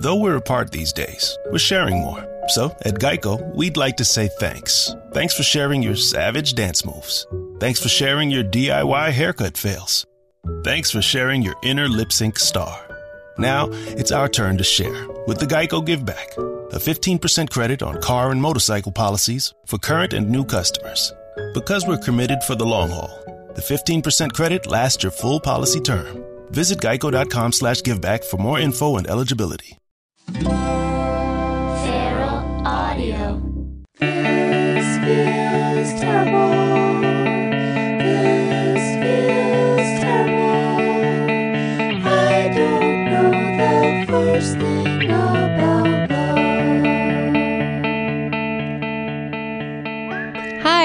Though we're apart these days, we're sharing more. So, at Geico, we'd like to say thanks. Thanks for sharing your savage dance moves. Thanks for sharing your DIY haircut fails. Thanks for sharing your inner lip sync star. Now, it's our turn to share with the Geico Give Back, a 15% credit on car and motorcycle policies for current and new customers. Because we're committed for the long haul, the 15% credit lasts your full policy term. Visit geico.com slash giveback for more info and eligibility. Feral Audio. This feels terrible.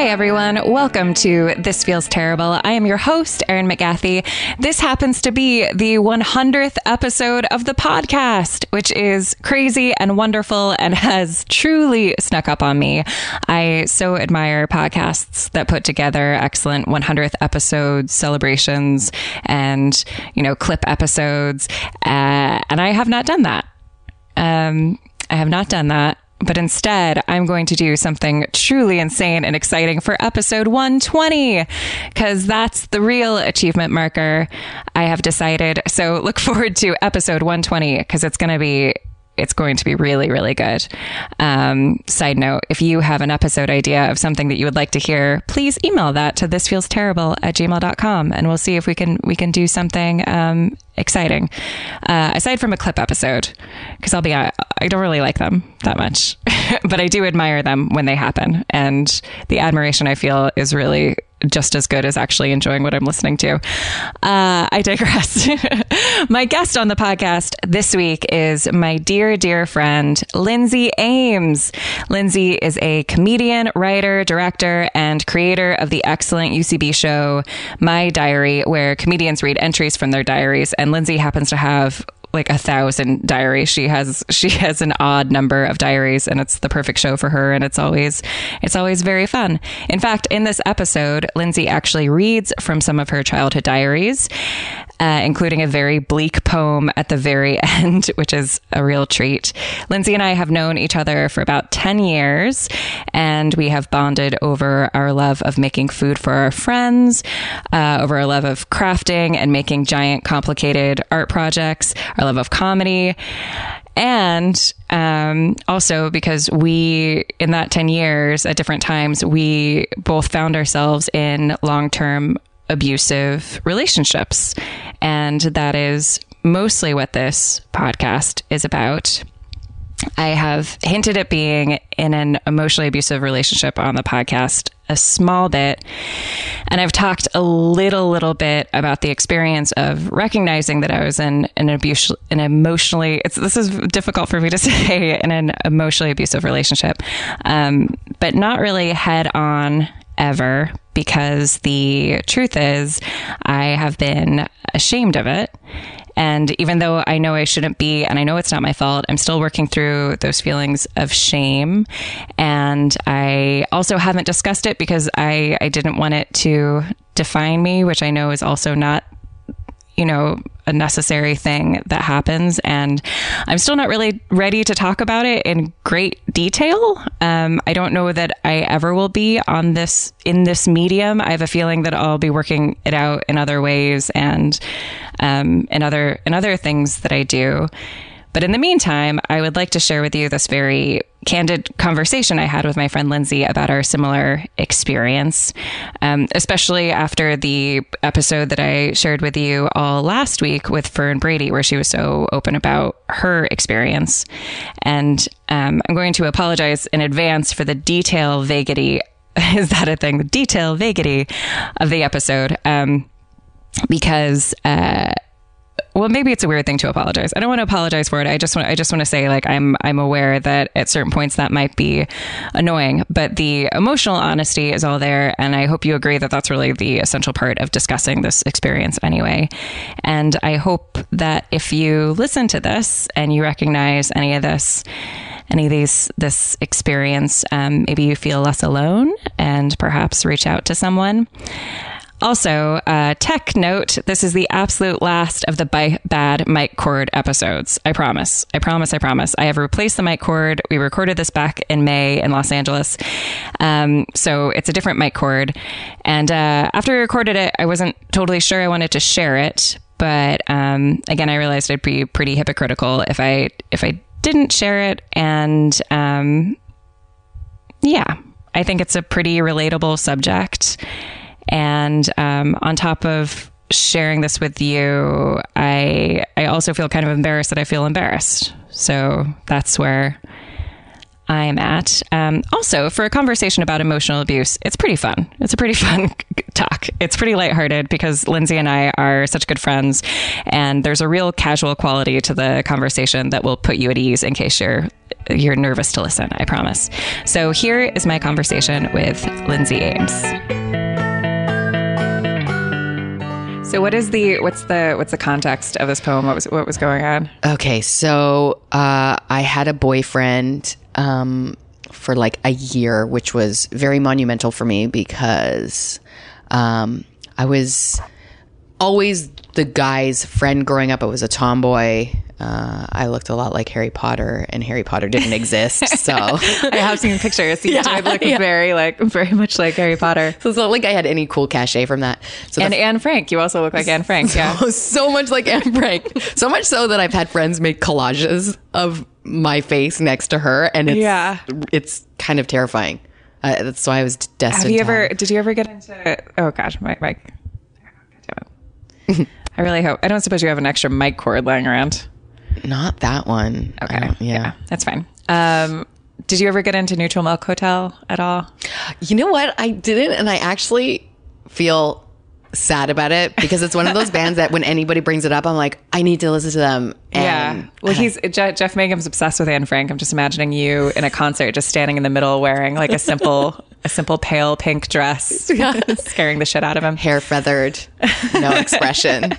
Hi, everyone. Welcome to This Feels Terrible. I am your host, Erin McGathy. This happens to be the 100th episode of the podcast, which is crazy and wonderful and has truly snuck up on me. I so admire podcasts that put together excellent 100th episode celebrations and, you know, clip episodes. Uh, and I have not done that. Um, I have not done that. But instead, I'm going to do something truly insane and exciting for episode 120, because that's the real achievement marker I have decided. So look forward to episode 120, because it's going to be it's going to be really, really good. Um, side note, if you have an episode idea of something that you would like to hear, please email that to thisfeelsterrible at gmail.com and we'll see if we can, we can do something, um, exciting. Uh, aside from a clip episode, because I'll be, I I don't really like them that much, but I do admire them when they happen. And the admiration I feel is really just as good as actually enjoying what I'm listening to. Uh, I digress. my guest on the podcast this week is my dear, dear friend, Lindsay Ames. Lindsay is a comedian, writer, director, and creator of the excellent UCB show, My Diary, where comedians read entries from their diaries. And Lindsay happens to have like a thousand diaries. She has she has an odd number of diaries, and it's the perfect show for her. And it's always it's always very fun. In fact, in this episode, Lindsay actually reads from some of her childhood diaries, uh, including a very bleak poem at the very end, which is a real treat. Lindsay and I have known each other for about ten years, and we have bonded over our love of making food for our friends, uh, over our love of crafting and making giant, complicated art projects, our love of comedy. And um, also because we, in that 10 years at different times, we both found ourselves in long term abusive relationships. And that is mostly what this podcast is about. I have hinted at being in an emotionally abusive relationship on the podcast a small bit. And I've talked a little, little bit about the experience of recognizing that I was in an abuse, an emotionally, it's, this is difficult for me to say, in an emotionally abusive relationship, um, but not really head on ever because the truth is I have been ashamed of it. And even though I know I shouldn't be, and I know it's not my fault, I'm still working through those feelings of shame. And I also haven't discussed it because I, I didn't want it to define me, which I know is also not you know, a necessary thing that happens. And I'm still not really ready to talk about it in great detail. Um, I don't know that I ever will be on this, in this medium. I have a feeling that I'll be working it out in other ways and, um, in other, in other things that I do. But in the meantime, I would like to share with you this very candid conversation I had with my friend Lindsay about our similar experience, um, especially after the episode that I shared with you all last week with Fern Brady, where she was so open about her experience. And um, I'm going to apologize in advance for the detail vagity. Is that a thing? The detail vagity of the episode. Um, because, uh, well maybe it's a weird thing to apologize. I don't want to apologize for it. I just want i just want to say like i'm i'm aware that at certain points that might be annoying but the emotional honesty is all there and i hope you agree that that's really the essential part of discussing this experience anyway. And i hope that if you listen to this and you recognize any of this any of these this experience um, maybe you feel less alone and perhaps reach out to someone Also, uh, tech note this is the absolute last of the bi- bad mic cord episodes. I promise. I promise. I promise. I have replaced the mic cord. We recorded this back in May in Los Angeles. Um, so it's a different mic cord. And uh, after we recorded it, I wasn't totally sure I wanted to share it. But um, again, I realized I'd be pretty hypocritical if I if I didn't share it. And um, yeah, I think it's a pretty relatable subject. And um, on top of sharing this with you, I I also feel kind of embarrassed that I feel embarrassed. So that's where I'm at. Um, also, for a conversation about emotional abuse, it's pretty fun. It's a pretty fun talk. It's pretty lighthearted because Lindsay and I are such good friends, and there's a real casual quality to the conversation that will put you at ease in case you're you're nervous to listen. I promise. So here is my conversation with Lindsay Ames. So what is the what's the what's the context of this poem? What was what was going on? Okay, so uh, I had a boyfriend um, for like a year, which was very monumental for me because um, I was always the guy's friend growing up. I was a tomboy. Uh, I looked a lot like Harry Potter, and Harry Potter didn't exist. So, I have seen pictures. Yeah, do look yeah. very like very much like Harry Potter. so it's not like I had any cool cachet from that. So And Anne Frank, you also look like Anne Frank. Yeah. Oh, so much like Anne Frank. So much so that I've had friends make collages of my face next to her, and it's Yeah. it's kind of terrifying. Uh, that's why I was destined. Have you to ever? Did you ever get into? Oh gosh, my mic. I really hope. I don't suppose you have an extra mic cord lying around. Not that one. Okay. don't- yeah. that's fine. Um, did you ever get into Neutral Milk Hotel at all? You know what? I didn't, and I actually feel sad about it because it's one of those bands that when anybody brings it up, I'm like, I need to listen to them. yeah. Well, he's Je- Jeff Mangum's obsessed with Anne Frank. I'm just imagining you in a concert, just standing in the middle, wearing like a simple, a simple pale pink dress, scaring the shit out of him. hair feathered, no expression.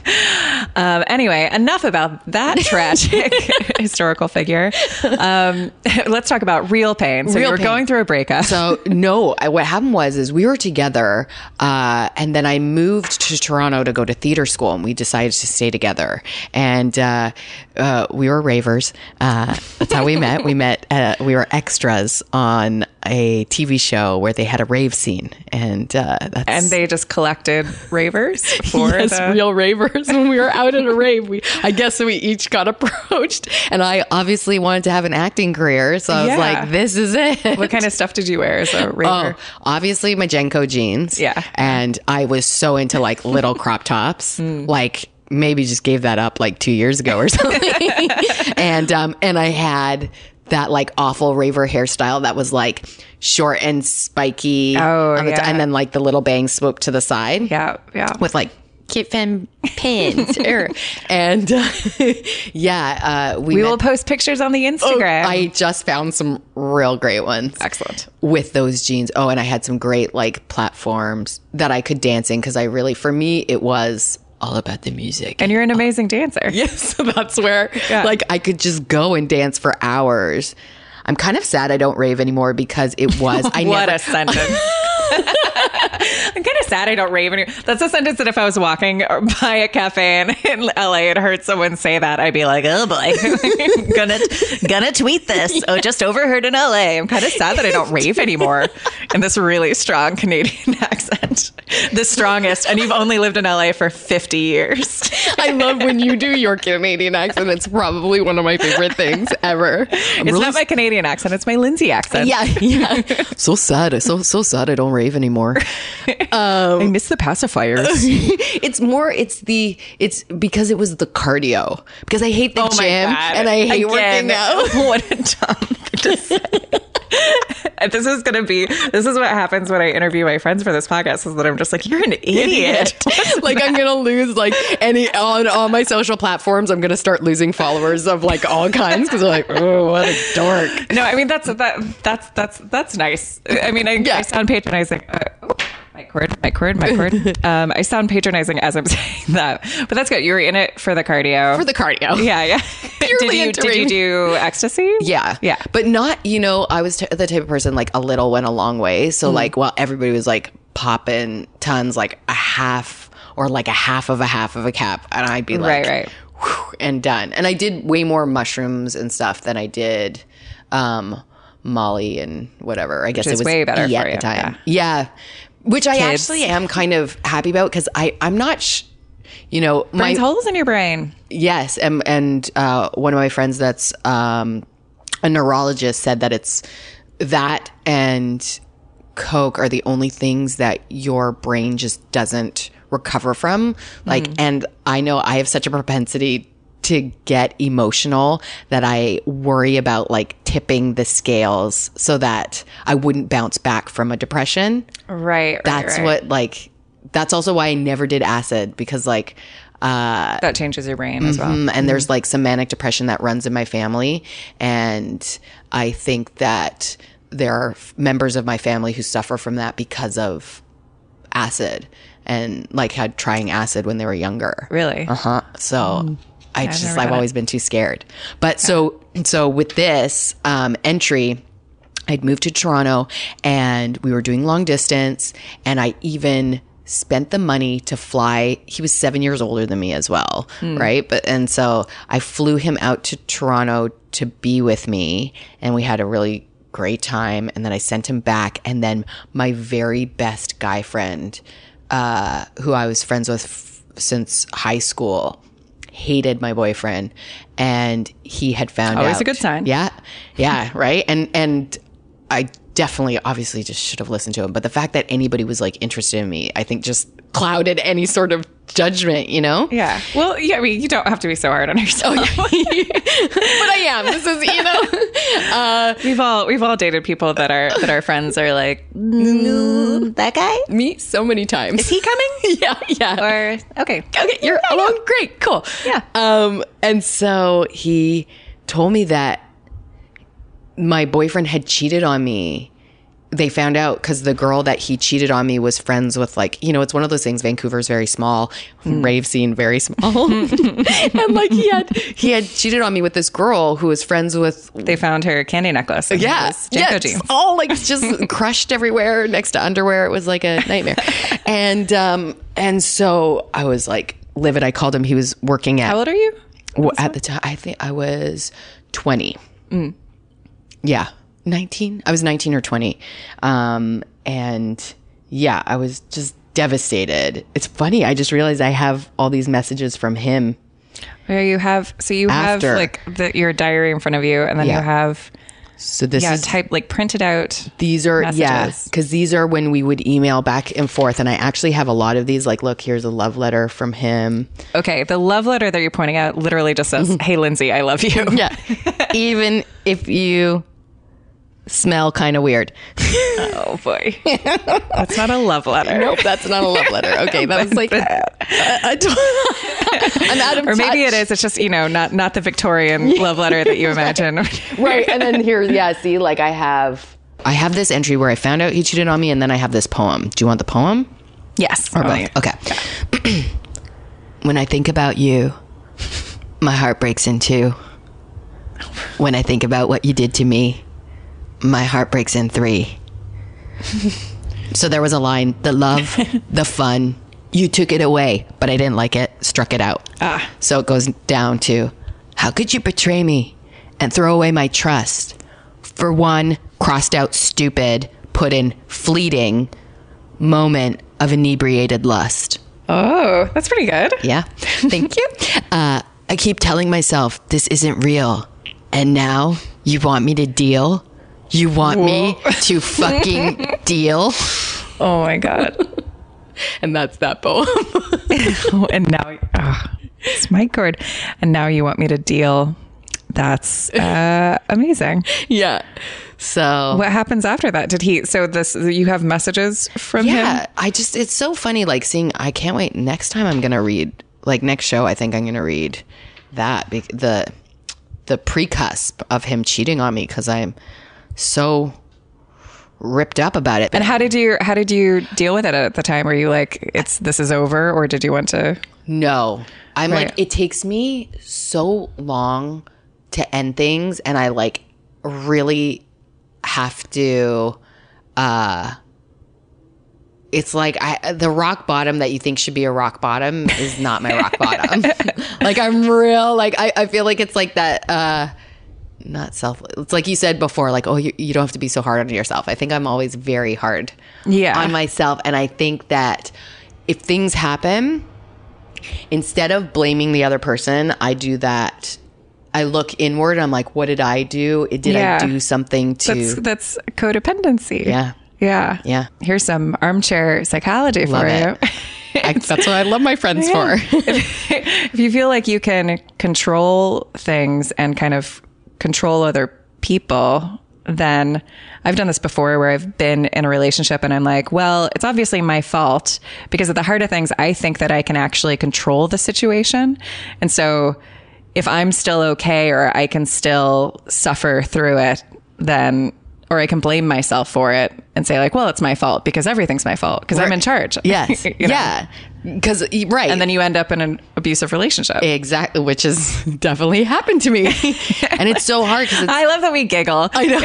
Um, anyway, enough about that tragic historical figure. Um, let's talk about real pain. So Real you were pain. going through a breakup. So no, I, what happened was is we were together, uh, and then I moved to Toronto to go to theater school, and we decided to stay together. And uh, uh, we were ravers. Uh, that's how we met. We met. Uh, we were extras on a TV show where they had a rave scene, and uh, that's and they just collected ravers for yes, the- real ravers. When we were out at a rave, we I guess we each got approached, and I obviously wanted to have an acting career, so I was Yeah. like, "This is it." What kind of stuff did you wear as a raver? Oh, obviously my JNCO jeans. Yeah. And I was so into like little crop tops. Hmm. Like maybe just gave that up like two years ago or something. and um and I had that like awful raver hairstyle that was like short and spiky. Oh, the t- yeah. and then like the little bangs swooped to the side Yeah, yeah. with like Kit Fan pins. Er. and uh, yeah, uh, we, we met- will post pictures on the Oh, Instagram. I just found some real great ones Excellent. with those jeans. Oh, and I had some great like platforms that I could dance in because I really, for me, it was all about the music. And you're an amazing dancer. yes, that's where Yeah. like I could just go and dance for hours. I'm kind of sad I don't rave anymore because it was I what never a sentence. I'm kind of sad I don't rave anymore. That's a sentence that if I was walking by a cafe in, in LA and heard someone say that, I'd be like, oh boy, gonna gonna tweet this. Oh, just overheard in LA. I'm kind of sad that I don't rave anymore in this really strong Canadian accent, the strongest. And you've only lived in LA for 50 years. I love when you do your Canadian accent. It's probably one of my favorite things ever. I'm It's really not my Canadian accent; it's my Lindsay accent. yeah, yeah. So sad. So so sad I don't rave anymore. Um, I miss the pacifiers. it's more it's the it's because it was the cardio. Because I hate the Oh gym and I hate Again, working out. What a dumb thing to say. This is gonna be this is what happens when I interview my friends for this podcast is that I'm just like, you're an idiot. like I'm gonna lose like any on all my social platforms. I'm gonna start losing followers of like all kinds because they're like, oh, what a dork. no, I mean that's that that's that's that's nice. I mean I, Yeah. I sound patronizing. Uh, my cord, my cord, my cord. um, I sound patronizing as I'm saying that, but that's good. You were in it for the cardio. For the cardio. yeah, yeah. Did you did you do ecstasy? Yeah. yeah. But not, you know, I was t- the type of person like a little went a long way. Mm. So, like, while everybody was like popping tons, like a half or like a half of a half of a cap, and I'd be like, Right, right. and done. And I did way more mushrooms and stuff than I did um, Molly and whatever. I guess is it was way better for at the time. Yeah. Which I Kids. actually am kind of happy about because I I'm not. Sh- you know, my Burns holes in your brain. Yes, and and uh, one of my friends that's um, a neurologist said that it's that and coke are the only things that your brain just doesn't recover from. Like, and I know I have such a propensity to get emotional that I worry about like tipping the scales so that I wouldn't bounce back from a depression Right. right, that's right. what like that's also why I never did acid because like uh that changes your brain as well. mm, and there's like some manic depression that runs in my family and I think that there are f- members of my family who suffer from that because of acid and like had trying acid when they were younger. Really? Uh-huh. So I just never I've always it. been too scared. But so so with this um entry I'd moved to Toronto and we were doing long distance and I even spent the money to fly he was 7 years older than me as well right but and so I flew him out to Toronto to be with me and we had a really great time and then I sent him back and then my very best guy friend uh who I was friends with f- since high school hated my boyfriend and he had found Always out a good sign. yeah yeah right and and i definitely obviously just should have listened to him but the fact that anybody was like interested in me i think just clouded any sort of judgment you know Yeah. Well, yeah, I mean, you don't have to be so hard on yourself. but i am this is you know uh we've all we've all dated people that are that our friends are like, that guy? me so many times Is he coming? yeah yeah Or okay. okay, you're alone. Great, cool. Yeah. Um, and so he told me that my boyfriend had cheated on me. They found out because the girl that he cheated on me was friends with, like, you know, it's one of those things. Vancouver's very small, rave scene very small, and like he had he had cheated on me with this girl who was friends with They found her candy necklace. yeah, yeah, jeans. all like just crushed everywhere next to underwear. It was like a nightmare. and um and so I was like livid. I called him. He was working at How old are you? at the time. I think I was twenty. Yeah, nineteen. I was nineteen or twenty. Um and yeah, I was just devastated. It's funny. I just realized I have all these messages from him. Where you have so you After. have like the, your diary in front of you, and then Yeah. you have So this yeah is type like printed out. These are yeah, because these are when we would email back and forth, and I actually have a lot of these. Like, look, here's a love letter from him. Okay, the love letter that you're pointing out literally just says, "Hey, Lindsay, I love you." Yeah, even if you smell kind of weird. Oh boy, that's not a love letter. Nope, that's not a love letter. Okay, that was like I, I don't, I'm out of Or maybe touch. it is. It's just you know not not the Victorian love letter that you imagine. right. And then here, yeah, see, like I have. I have this entry where I found out he cheated on me, and then I have this poem. Do you want the poem? yes. Or both? Okay. when I think about you, my heart breaks in two. When I think about what you did to me, my heart breaks in three. so there was a line the love, the fun, you took it away, but I didn't like it, struck it out. Ah. So it goes down to how could you betray me and throw away my trust? For one, crossed out stupid, put in fleeting moment of inebriated lust. Oh, that's pretty good. Yeah. Thank you. Uh, I keep telling myself this isn't real. And now you want me to deal? You want me to fucking deal? Oh my god. And that's that poem. and now oh, it's my chord. And now you want me to deal. That's uh, amazing. yeah. So What happens after that? Did he? So this you have messages from yeah, him. Yeah. I just it's so funny like seeing I can't wait next time I'm going to read like next show I think I'm going to read that bec- the the precusp of him cheating on me cuz I'm so ripped up about it. And how did you how did you deal with it at the time? Were you like, it's this is over, or did you want to? No. I'm Right. like, it takes me so long to end things, and I like really have to uh it's like I, the rock bottom that you think should be a rock bottom is not my rock bottom. like I'm real, like I, I feel like it's like that, uh, not self. It's like you said before, like, oh, you, you don't have to be so hard on yourself. I think I'm always very hard Yeah. on myself. And I think that if things happen, instead of blaming the other person, I do that. I look inward. I'm like, what did I do? Did Yeah. I do something to? That's that's codependency. yeah. Yeah. Yeah. Here's some armchair psychology Love for it. you. I, that's what I love my friends for. if you feel like you can control things and kind of control other people, then I've done this before where I've been in a relationship and I'm like, well, it's obviously my fault because at the heart of things, I think that I can actually control the situation. And so if I'm still okay or I can still suffer through it, then or I can blame myself for it and say like, well, it's my fault because everything's my fault because I'm in charge. Yes. You know? Yeah. Because right. And then you end up in an abusive relationship. exactly, which has definitely happened to me, and it's so hard because I love that we giggle. I know.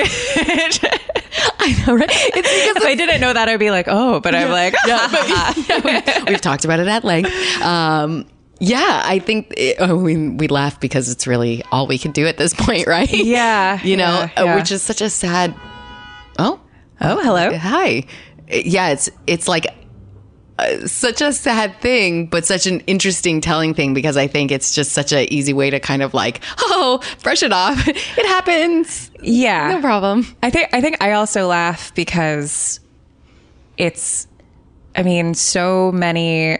I know, right? It's because if I didn't know that, I'd be like, oh, but I'm like, yeah, but, yeah, we, have talked about it at length. Um, yeah, I think it, oh, we we laugh because it's really all we can do at this point, right? Yeah, you know, yeah, uh, yeah. which is such a sad. Oh, oh, hello. hi. Yeah, it's it's like uh, such a sad thing, but such an interesting telling thing because I think it's just such an easy way to kind of like, oh, brush it off. it happens. Yeah, No problem. I think I think I also laugh because it's I mean so many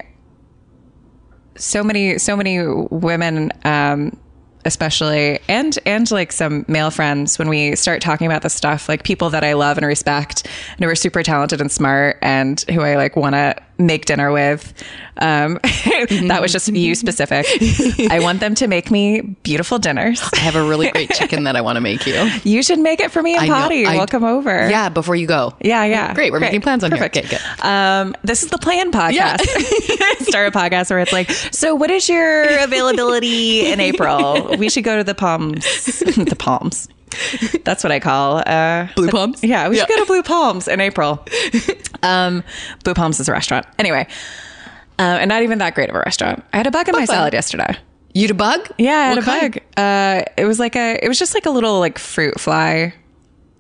so many so many women um especially and and like some male friends when we start talking about this stuff like people that I love and respect and who are super talented and smart and who I like want to make dinner with um that was just you specific I want them to make me beautiful dinners I have a really great chicken that I want to make you. you should make it for me and I. Potty I- we'll come over Yeah, before you go. yeah, yeah. Great. We're making plans on Perfect. here. Okay, good. Um, this is the plan podcast. Start a podcast where it's like, so what is your availability in April? We should go to the Palms. the Palms. That's what I call uh, Blue Palms? Yeah, we should Yeah. go to Blue Palms in April. Um, Blue Palms is a restaurant. Anyway, uh, and not even that great of a restaurant. I had a bug in my salad yesterday. You a bug? Yeah, I had What a kind? bug. Uh, it was like a, it was just like a little like fruit fly,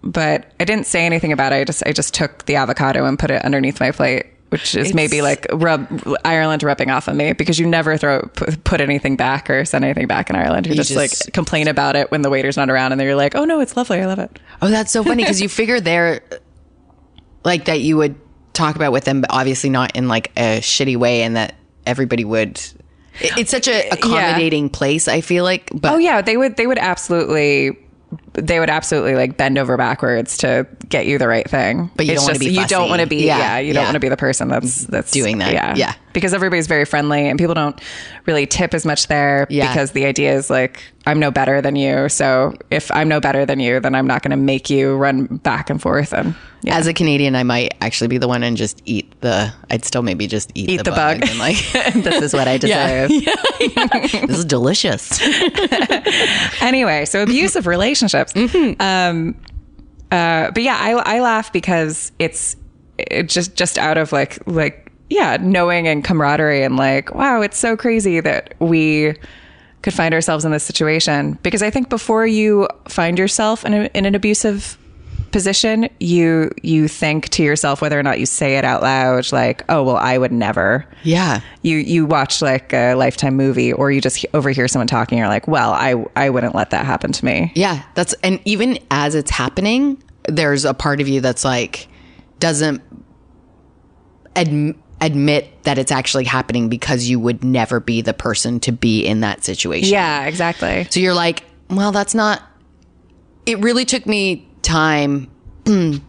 but I didn't say anything about it. I just, I just took the avocado and put it underneath my plate, which is maybe like rub Ireland rubbing off on me because you never throw put, anything back or send anything back in Ireland. You, just, just- like complain about it when the waiter's not around, and then you're like, oh no, it's lovely, I love it. Oh, that's so funny because you figure they're like that you would talk about with them, but obviously not in like a shitty way, and that everybody would. it- It's such a accommodating place. I feel like, but Oh yeah, they would, they would absolutely. They would absolutely like bend over backwards to get you the right thing. But you It's don't wanna just- be You don't want to be. Yeah, Yeah, you don't yeah. want to be the person that's that's Doing that. Yeah, Yeah. Because everybody's very friendly and people don't really tip as much there. Yeah. Because the idea is like I'm no better than you. So if I'm no better than you, then I'm not going to make you run back and forth. And yeah. as a Canadian, I might actually be the one and just eat the. I'd still maybe just eat, Eat the bug. and like this is what I Yeah. deserve. this is delicious. anyway, so abusive relationships. Mm-hmm. Um, uh, but yeah, I, I laugh because it's it just just out of like like yeah, knowing and camaraderie and like wow, it's so crazy that we could find ourselves in this situation. Because I think before you find yourself in, a, in an abusive position, you you think to yourself whether or not you say it out loud, like oh well, I would never Yeah. you you watch like a lifetime movie or you just overhear someone talking you're like well i i wouldn't let that happen to me Yeah, that's and even as it's happening, there's a part of you that's like doesn't adm- admit that it's actually happening because you would never be the person to be in that situation. yeah exactly So you're like, well, that's not. It really took me time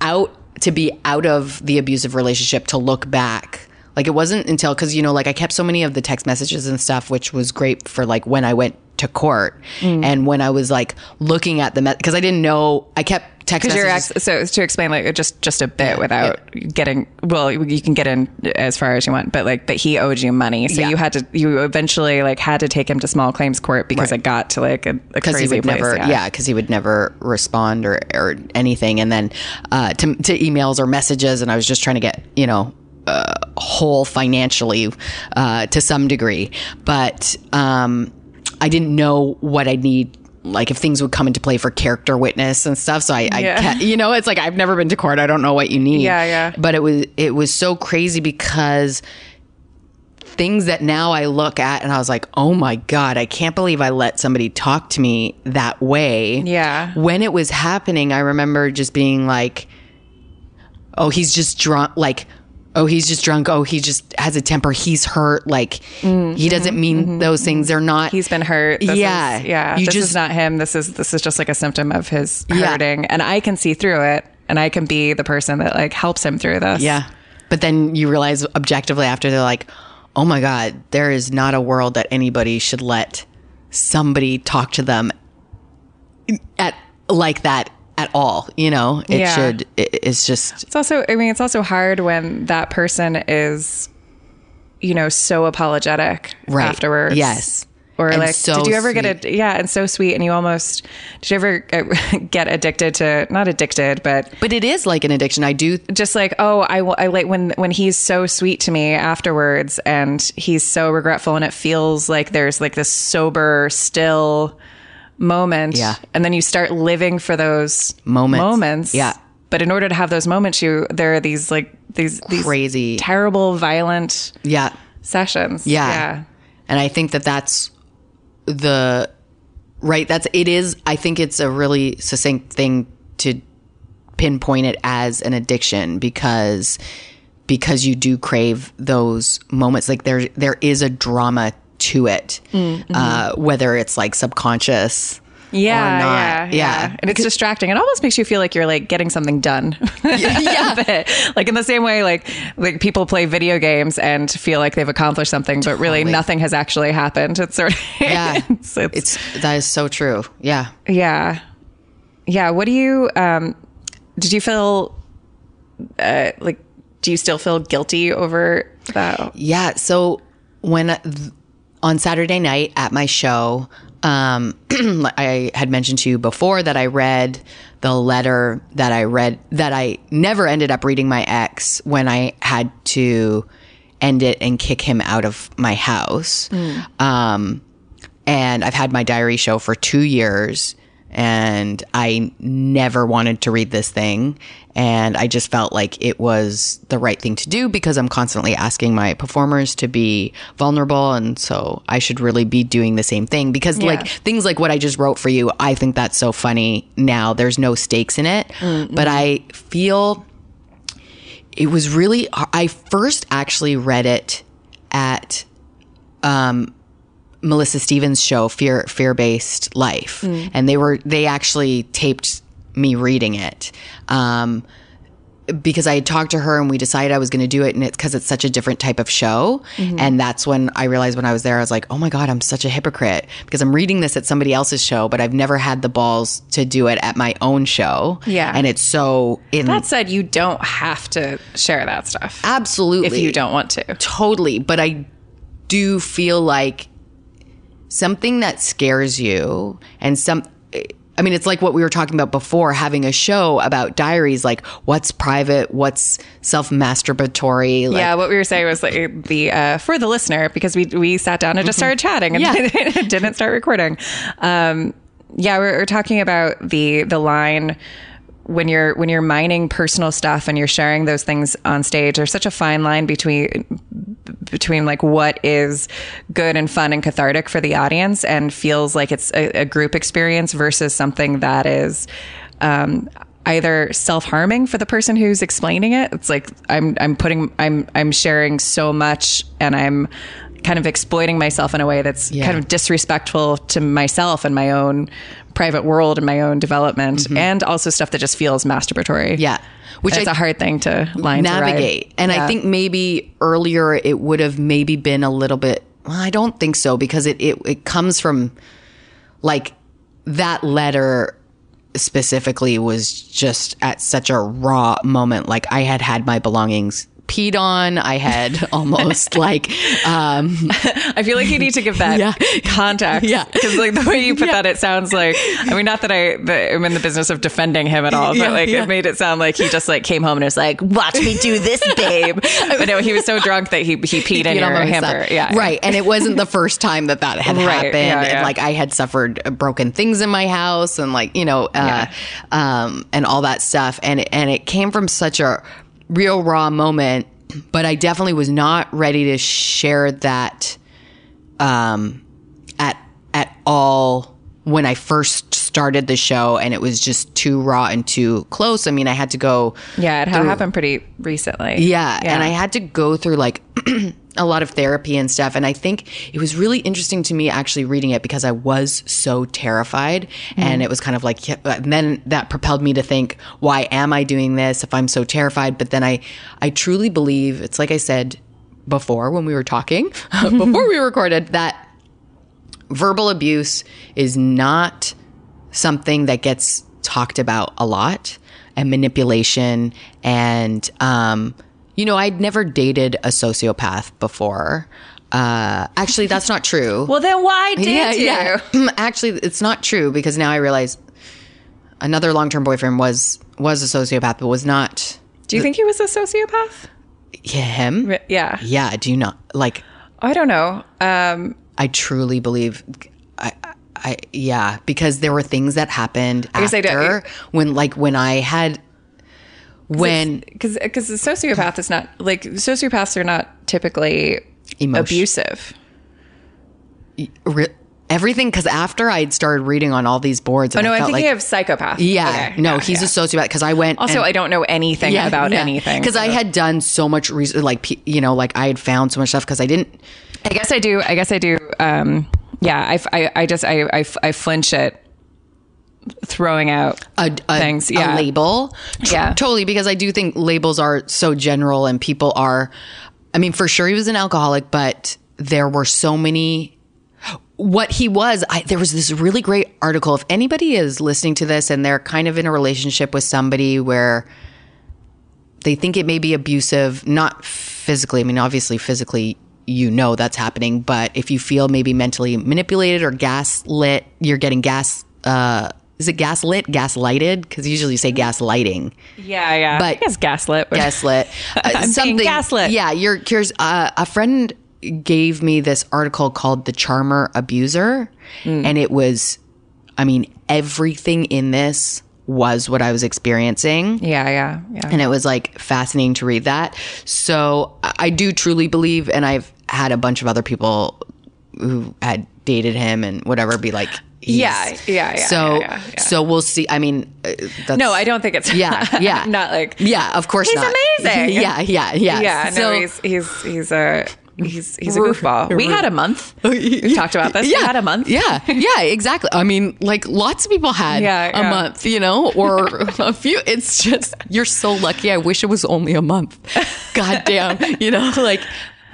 out to be out of the abusive relationship to look back. Like it wasn't until because you know, like I kept so many of the text messages and stuff, which was great for like when I went to court. Mm. And when I was like looking at the because I didn't know, I kept text messages. ex, so to explain, like just just a bit without getting well, you can get in as far as you want, but like that he owed you money, so Yeah. you had to you eventually like had to take him to small claims court because Right. it got to like a, a crazy he would place. never, yeah, because he would never respond or, or anything, and then uh, to, to emails or messages, and I was just trying to get you know uh, whole financially uh, to some degree, but um, I didn't know what I'd need. Like if things would come into play for character witness and stuff, so I, I Yeah. ca- you know, it's like I've never been to court. I don't know what you need. Yeah, yeah. But it was it was so crazy because things that now I look at and I was like, oh my God, I can't believe I let somebody talk to me that way. Yeah. When it was happening, I remember just being like, oh, he's just drunk. Like, oh, he's just drunk. Oh, he just has a temper. He's hurt. Like, he doesn't mean those things. They're not. Mm-hmm, He's been hurt. This Yeah. is, yeah. You this just- is not him. This is this is just like a symptom of his Yeah. hurting, and I can see through it, and I can be the person that like helps him through this. Yeah. But then you realize objectively after they're like, oh my God, there is not a world that anybody should let somebody talk to them at like that at all. You know, it Yeah. should, it, it's just, It's also, I mean, it's also hard when that person is, you know, so apologetic Right. afterwards. Yes. Or And like, so did you ever get sweet. it? Yeah, and so sweet, and you almost did you ever get addicted to not addicted, but but it is like an addiction. I do. just like oh I, I like when when he's so sweet to me afterwards and he's so regretful and it feels like there's like this sober still moment Yeah. and then you start living for those Moments. moments Yeah. but in order to have those moments you there are these like these these Crazy. terrible violent Yeah. sessions Yeah. yeah And I think that that's the right. That's it is. I think it's a really succinct thing to pinpoint it as an addiction because because you do crave those moments. Like there there is a drama to it, uh, whether it's like subconscious. yeah, or not. yeah, yeah, Yeah. and it's distracting. It almost makes you feel like you're like getting something done. Yeah. But like in the same way, like like people play video games and feel like they've accomplished something, but really nothing has actually happened. It's sort of Yeah. it's, it's, It's that is so true. Yeah. yeah, yeah. What do you um? Did you feel uh, like? Do you still feel guilty over that? Yeah. So when th- on Saturday night at my show, um, I had mentioned to you before that I read the letter that I read that I never ended up reading my ex when I had to end it and kick him out of my house. Um, and I've had my diary show for two years and I never wanted to read this thing. And I just felt like it was the right thing to do because I'm constantly asking my performers to be vulnerable. And so I should really be doing the same thing because, like, things like what I just wrote for you, I think that's so funny now. There's no stakes in it. But I feel it was really, I first actually read it at um, Melissa Stevens' show, Fear Fear Based Life, and they were they actually taped me reading it. Um, because I had talked to her and we decided I was going to do it, and it's because it's such a different type of show. And that's when I realized when I was there, I was like, oh my God, I'm such a hypocrite because I'm reading this at somebody else's show, but I've never had the balls to do it at my own show. Yeah. And it's so in That said, you don't have to share that stuff absolutely if you don't want to. totally but i do feel like something that scares you and some i mean it's like what we were talking about before having a show about diaries like what's private what's self-masturbatory like yeah, what we were saying was like the uh, for the listener because we we sat down and just started chatting and Yeah. didn't start recording. Um, yeah, we're, we're talking about the the line when you're when you're mining personal stuff and you're sharing those things on stage. There's such a fine line between between like what is good and fun and cathartic for the audience and feels like it's a, a group experience versus something that is um, either self-harming for the person who's explaining it. It's like I'm I'm putting I'm I'm sharing so much and I'm kind of exploiting myself in a way that's Yeah. kind of disrespectful to myself and my own private world and my own development and also stuff that just feels masturbatory. Mm-hmm. Yeah. Which is a hard thing to line to navigate. And I think maybe earlier it would have maybe been a little bit. Well, I don't think so because it it, it comes from like that letter specifically was just at such a raw moment. Like I had had my belongings peed on. I had almost like, um, I feel like you need to give that Yeah. context. Yeah. Because like the way you put that, it sounds like I mean, not that I I'm in the business of defending him at all, Yeah, but like yeah. it made it sound like he just like came home and was like, "Watch me do this, babe." but no, he was so drunk that he he peed in you know, your hamper. stuff. Yeah, Right. And it wasn't the first time that that had Right. happened. Yeah, And yeah. like I had suffered uh, broken things in my house and like, you know, uh, um, and all that stuff. And, and it came from such a real raw moment, but I definitely was not ready to share that, um, at, at all when I first started the show and it was just too raw and too close. I mean, I had to go Yeah, it had happened pretty recently. yeah, and I had to go through like a lot of therapy and stuff. And I think it was really interesting to me actually reading it because I was so terrified. Mm-hmm. And it was kind of like, and uh, then that propelled me to think, why am I doing this if I'm so terrified? But then I, I truly believe it's like I said before when we were talking, mm-hmm. before we recorded, that verbal abuse is not something that gets talked about a lot and manipulation and um you know i'd never dated a sociopath before uh actually that's not true Well, then why did you? actually it's not true because now i realize another long-term boyfriend was was a sociopath but was not Do you think he was a sociopath? Yeah, him Yeah, yeah do you not like I don't know. Um, I truly believe. I, I, yeah, because there were things that happened I after when, like, when I had, when because because the sociopath is not like sociopaths are not typically Emotion- abusive. re- everything, because after I'd started reading on all these boards, Oh no, I I felt think like, you have psychopath. yeah, Okay, no, yeah, he's yeah. a sociopath. Because I went Also, and- I don't know anything about yeah. anything because I had done so much research, like you know, like I had found so much stuff because I didn't. I guess I do. I guess I do. Um, yeah, I, I, I just I, I, I flinch at throwing out a, a, things. a label. Yeah. Totally, because I do think labels are so general and people are, I mean, for sure he was an alcoholic, but there were so many. What he was, I, there was this really great article. If anybody is listening to this and they're kind of in a relationship with somebody where they think it may be abusive, not physically, I mean, obviously, physically, you know that's happening, but if you feel maybe mentally manipulated or gaslit, you're getting gas, uh, is it gaslit, gaslighted? Because usually you say gaslighting, yeah, yeah. But- I guess gaslit. gaslit, uh, being gaslit. Yeah, you're curious. Uh, a friend gave me this article called "The Charmer Abuser," Hmm. and it was, I mean, everything in this was what I was experiencing Yeah, yeah, yeah. and it was like fascinating to read that. So I do truly believe, and I've had a bunch of other people who had dated him and whatever be like, he's- Yeah, yeah, yeah, So, yeah, yeah, so we'll see. I mean, uh, that's, no, I don't think it's. Yeah, yeah. not like. Yeah, of course He's not. amazing. Yeah, yeah, yeah. Yeah, So- no, he's he's he's a he's he's a goofball. We had a month. We talked about this. Yeah, We had a month. Yeah, yeah, exactly. I mean, like lots of people had Yeah, a yeah. month, you know, or a few. It's just you're so lucky. I wish it was only a month. God damn, you know, like.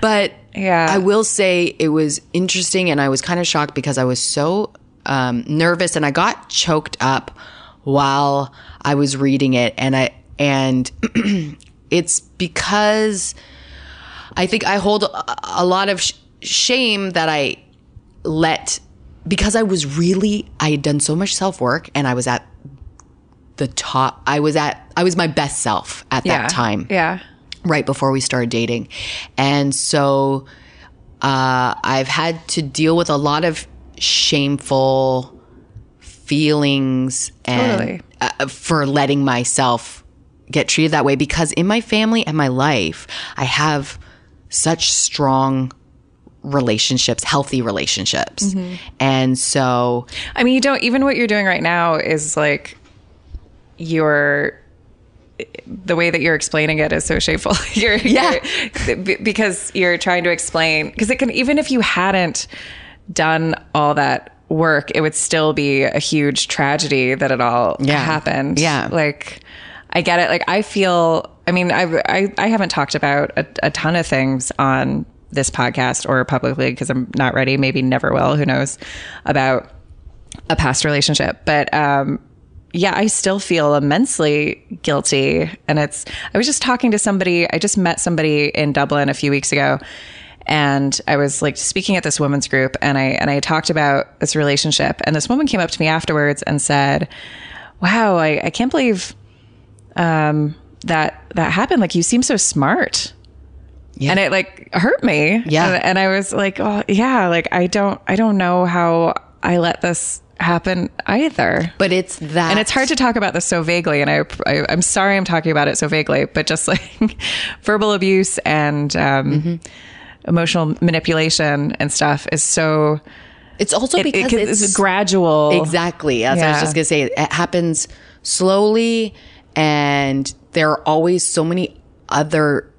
But Yeah. I will say it was interesting, and I was kind of shocked because I was so um, nervous, and I got choked up while I was reading it, and I and it's because. I think I hold a, a lot of sh- shame that I let because I was really I had done so much self work and I was at the top. I was at I was my best self at Yeah. that time, Yeah. right before we started dating, and so uh, I've had to deal with a lot of shameful feelings and Totally. uh, for letting myself get treated that way because in my family and my life I have such strong relationships, healthy relationships. And so I mean, you don't even what you're doing right now is like you're the way that you're explaining it is so shameful. you're, Yeah. you're- because you're trying to explain because it can even if you hadn't done all that work, it would still be a huge tragedy that it all Yeah. happened. Yeah. like I get it. Like I feel. I mean, I I, I haven't talked about a, a ton of things on this podcast or publicly because I'm not ready. Maybe never will. Who knows about a past relationship, but um, yeah, I still feel immensely guilty. And it's, I was just talking to somebody, I just met somebody in Dublin a few weeks ago. And I was like speaking at this women's group and I, and I talked about this relationship. And this woman came up to me afterwards and said, Wow, I, I can't believe um, that that happened. Like, you seem so smart. Yeah. And it like hurt me. Yeah. And, and I was like, oh, yeah, like I don't, I don't know how I let this happen either. But it's that. And it's hard to talk about this so vaguely. And I, I I'm sorry I'm talking about it so vaguely, but just like verbal abuse and um, Mm-hmm. Emotional manipulation and stuff is so. It's also It, because it, it's, it's gradual. Exactly. As I was just going to say, it happens slowly and there are always so many other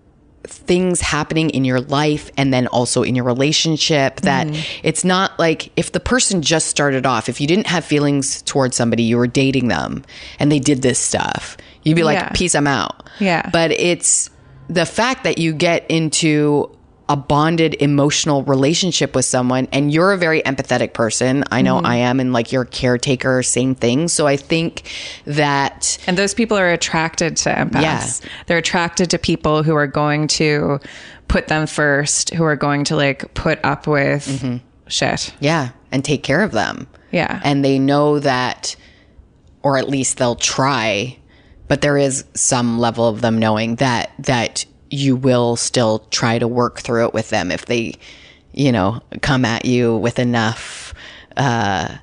things happening in your life and then also in your relationship that Mm-hmm. it's not like if the person just started off, if you didn't have feelings towards somebody, you were dating them and they did this stuff, you'd be like, peace, I'm out. Yeah. But it's the fact that you get into a bonded emotional relationship with someone and you're a very empathetic person. I know Mm-hmm. I am and like you're a caretaker, same thing. So I think that And those people are attracted to empaths. Yeah. They're attracted to people who are going to put them first, who are going to like put up with shit. Yeah, and take care of them. Yeah. And they know that, or at least they'll try, but there is some level of them knowing that, that you will still try to work through it with them if they, you know, come at you with enough, uh,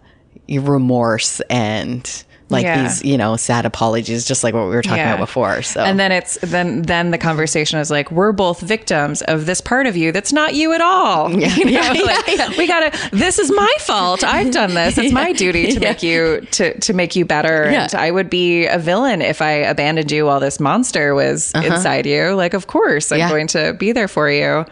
remorse and like Yeah. these, you know, sad apologies, just like what we were talking Yeah. about before. So, And then it's then then the conversation is like we're both victims of this part of you that's not you at all. You know, Yeah, yeah, like, yeah. We gotta. This is my fault. I've done this. It's my duty to make you to to make you better. Yeah. And I would be a villain if I abandoned you while this monster was inside you. Like, of course, I'm Uh-huh. Yeah. going to be there for you.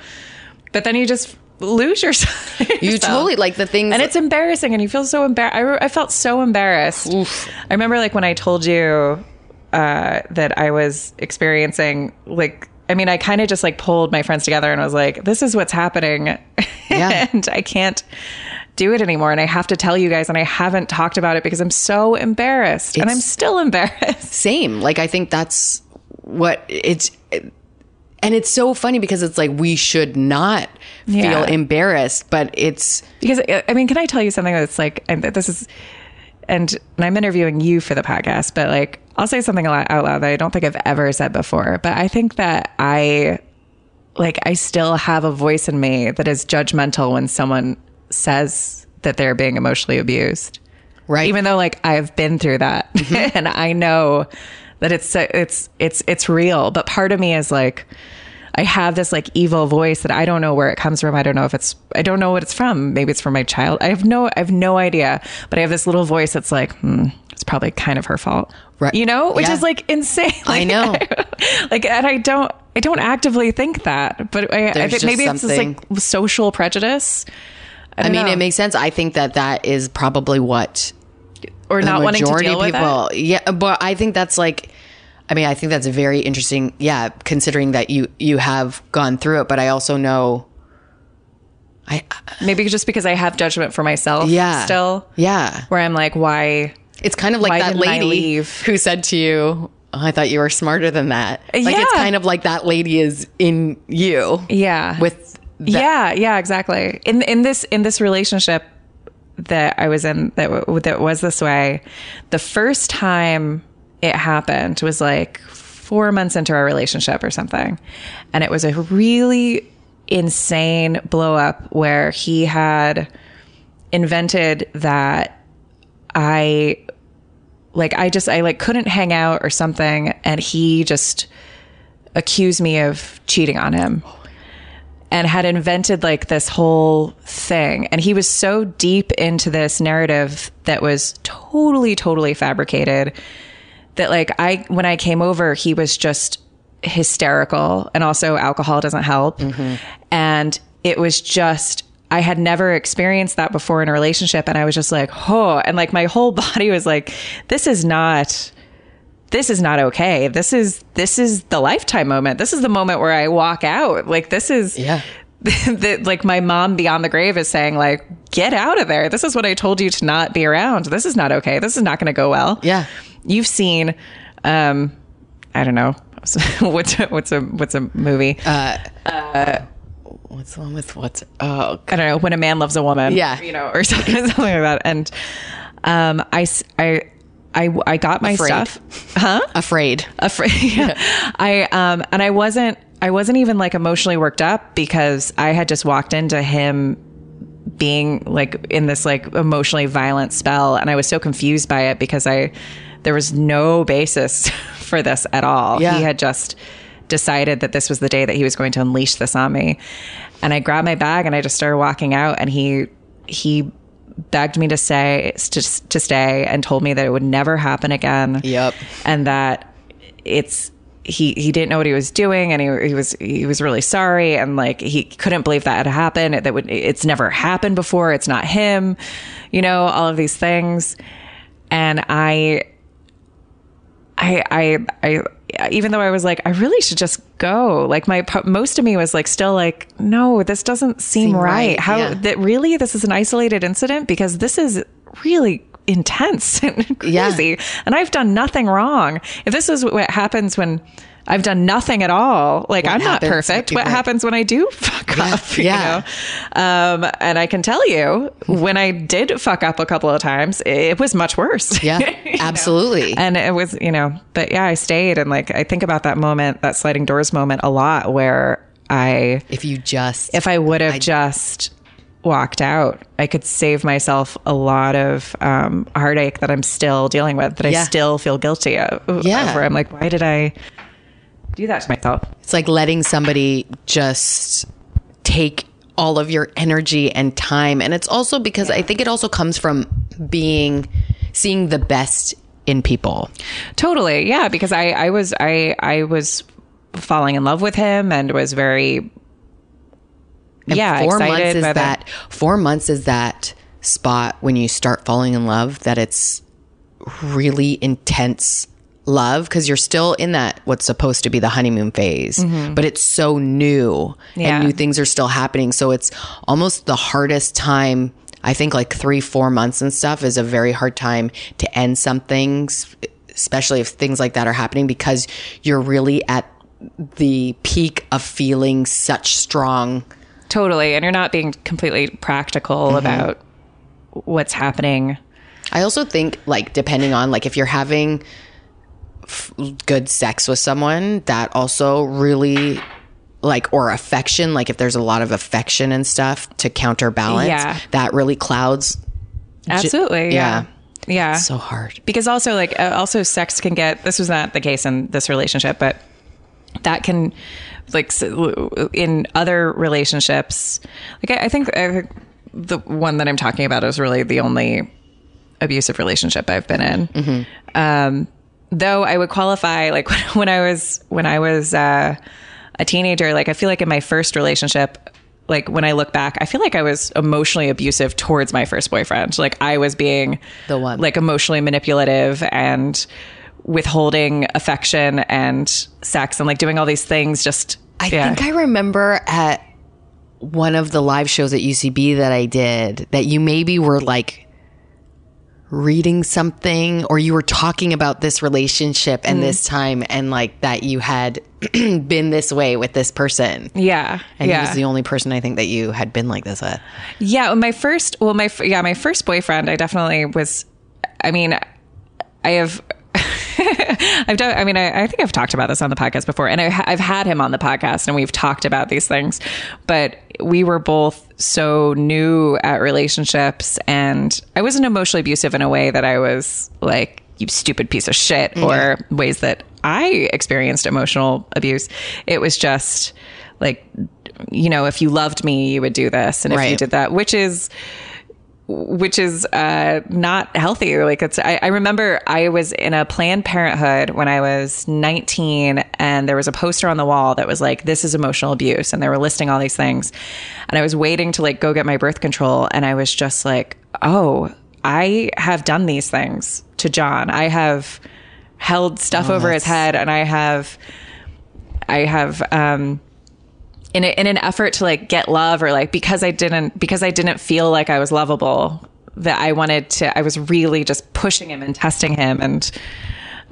But then you just lose yourself. you totally like the things and it's embarrassing and you feel so embarrassed I, I felt so embarrassed i remember like when i told you uh, that i was experiencing like i mean i kind of just like pulled my friends together and was like this is what's happening Yeah. and i can't do it anymore and i have to tell you guys and i haven't talked about it because i'm so embarrassed and i'm still embarrassed same. Like I think that's what it's and it's so funny because it's like we should not feel Yeah. embarrassed, but it's because uh, I mean, can I tell you something that's like, and this is, and, and I'm interviewing you for the podcast, but like, I'll say something out loud that I don't think I've ever said before, but I think that I, like, I still have a voice in me that is judgmental when someone says that they're being emotionally abused, right. even though like I've been through that mm-hmm. and I know that it's it's it's it's real, but part of me is like. I have this like evil voice that I don't know where it comes from. I don't know if it's I don't know what it's from. Maybe it's from my child. I have no I have no idea. But I have this little voice that's like, hmm, it's probably kind of her fault. Right. You know, which Yeah. is like insane. I Like, know. like and I don't I don't actively think that. But I, I think maybe it's just like social prejudice. I, I mean, know. it makes sense. I think that that is probably what or the not wanting to majority deal of with people. it. Yeah, but I think that's like. I mean, I think that's very interesting. Yeah, considering that you you have gone through it, but I also know. I uh, Maybe just because I have judgment for myself yeah still. yeah. Where I'm like, why It's kind of like that lady who said to you, oh, I thought you were smarter than that. Like it's kind of like that lady is in you. Yeah. With that. yeah, yeah, exactly. In in this in this relationship that I was in that w- that was this way, the first time it happened was like 4 months into our relationship or something. And it was a really insane blow up where he had invented that I like I just I like couldn't hang out or something. And he just accused me of cheating on him oh. And had invented like this whole thing. And he was so deep into this narrative that was totally, totally fabricated that like I, when I came over, he was just hysterical and also alcohol doesn't help. Mm-hmm. And it was just, I had never experienced that before in a relationship. And I was just like, oh, and like my whole body was like, this is not, this is not okay. This is this is the lifetime moment. This is the moment where I walk out. Like this is Yeah. that like my mom beyond the grave is saying like get out of there this is what i told you to not be around this is not okay this is not going to go well Yeah. you've seen um i don't know what's a, what's a what's a movie uh, uh What's the one with what's oh I don't know when a man loves a woman. Yeah. you know, or something, something like that. And um, I, I, I, I got my Afraid. stuff. Huh? afraid. Afraid. yeah. I um, and I wasn't. I wasn't even like emotionally worked up because I had just walked into him being like in this like emotionally violent spell, and I was so confused by it because I there was no basis for this at all. Yeah. He had just decided that this was the day that he was going to unleash this on me. And I grabbed my bag and I just started walking out and he he begged me to say to, to stay and told me that it would never happen again. Yep. And that it's he he didn't know what he was doing and he, he was he was really sorry and like he couldn't believe that had happened that would it's never happened before it's not him you know all of these things and I I, I, I, even though I was like, I really should just go. Like my, most of me was like, still like, no, this doesn't seem, Seem right. right, How yeah. that really this is an isolated incident because this is really intense and Yeah. crazy. And I've done nothing wrong. If this is what happens when I've done nothing at all, like I'm not perfect. What happens when I do fuck Yeah, up? You yeah. know? Um, and I can tell you when I did fuck up a couple of times, it was much worse. Yeah, absolutely. And it was, you know, but yeah, I stayed and like I think about that moment, that sliding doors moment a lot where I if you just if I would have just walked out, I could save myself a lot of um, heartache that I'm still dealing with, that I still feel guilty of. Yeah. Where I'm like, why did I do that to myself? It's like letting somebody just take all of your energy and time. And it's also because I think it also comes from being, seeing the best in people. Totally. Yeah. Because I, I was, I, I was falling in love with him and was very, And yeah, four months is the- that, four months is that spot when you start falling in love that it's really intense love because you're still in that what's supposed to be the honeymoon phase but it's so new Mm-hmm. Yeah. and new things are still happening so it's almost the hardest time i think like three four months and stuff is a very hard time to end some things especially if things like that are happening because you're really at the peak of feeling such strong Totally. And you're not being completely practical Mm-hmm. about what's happening. I also think like depending on like if you're having f- good sex with someone that also really like or affection like if there's a lot of affection and stuff to counterbalance Yeah. that really clouds Absolutely. Yeah. Yeah. so hard. because also like uh, also sex can get this was not the case in this relationship but that can like in other relationships like i, I think I, think the one that i'm talking about is really the only abusive relationship i've been in. Um though i would qualify like when i was when i was uh a teenager like i feel like in my first relationship like when i look back i feel like i was emotionally abusive towards my first boyfriend. Like i was being The one. like emotionally manipulative and withholding affection and sex and like doing all these things just I yeah. think I remember at one of the live shows at UCB that I did that you maybe were like reading something or you were talking about this relationship Mm. and this time and like that you had been this way with this person. yeah And yeah he was the only person I think that you had been like this with. Yeah, my first, well, my yeah, my first boyfriend, I definitely was. I mean, I have. I've done. I mean, I, I think I've talked about this on the podcast before, and I, I've had him on the podcast, and we've talked about these things. But we were both so new at relationships, and I wasn't emotionally abusive in a way that I was like, "You stupid piece of shit," or ways that I experienced emotional abuse. It was just like, you know, if you loved me, you would do this, and if you did that, which is which is uh, not healthy. Like it's, I, I remember I was in a Planned Parenthood when I was 19, and there was a poster on the wall that was like, "This is emotional abuse," and they were listing all these things, and I was waiting to like go get my birth control, and I was just like, "Oh, I have done these things to John. I have held stuff over his head, and I have, I have." um in a, in an effort to like get love or like because I didn't because I didn't feel like I was lovable that I wanted to I was really just pushing him and testing him and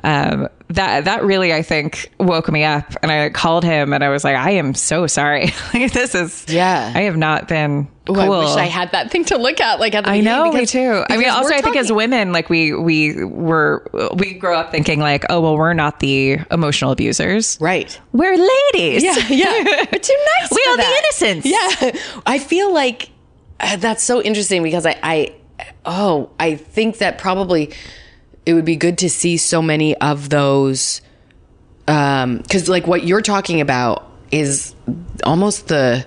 um, that that really I think woke me up and I called him and I was like I am so sorry like this is Yeah. I have not been Ooh, cool I wish I had that thing to look at. Like at the I know, me too. I mean, also, I think as women, like we we were we grow up thinking like, oh well, we're not the emotional abusers, right. We're ladies. Yeah, yeah. We're too nice. We are the innocents. Yeah, I feel like uh, that's so interesting because I, I, oh, I think that probably it would be good to see so many of those, um, because like what you're talking about is almost the.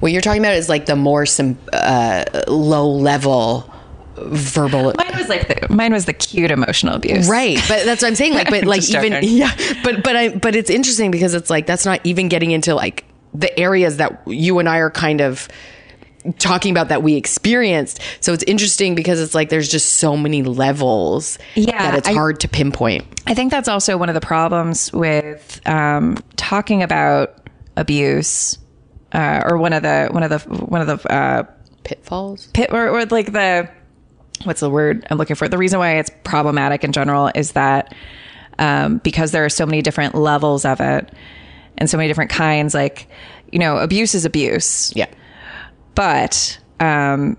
What you're talking about is like the more some uh, low level verbal Mine was like the, mine was the cute emotional abuse. Right, but that's what I'm saying. Like, but like even joking. yeah, but but I but it's interesting because it's like that's not even getting into like the areas that you and I are kind of talking about that we experienced. So it's interesting because it's like there's just so many levels Yeah, that it's I- hard to pinpoint. I think that's also one of the problems with um, talking about abuse, uh, or one of the one of the one of the uh, Pitfalls. pit or, or like the what's the word I'm looking for? The reason why it's problematic in general is that um, because there are so many different levels of it and so many different kinds. Like, you know, abuse is abuse, Yeah. But um,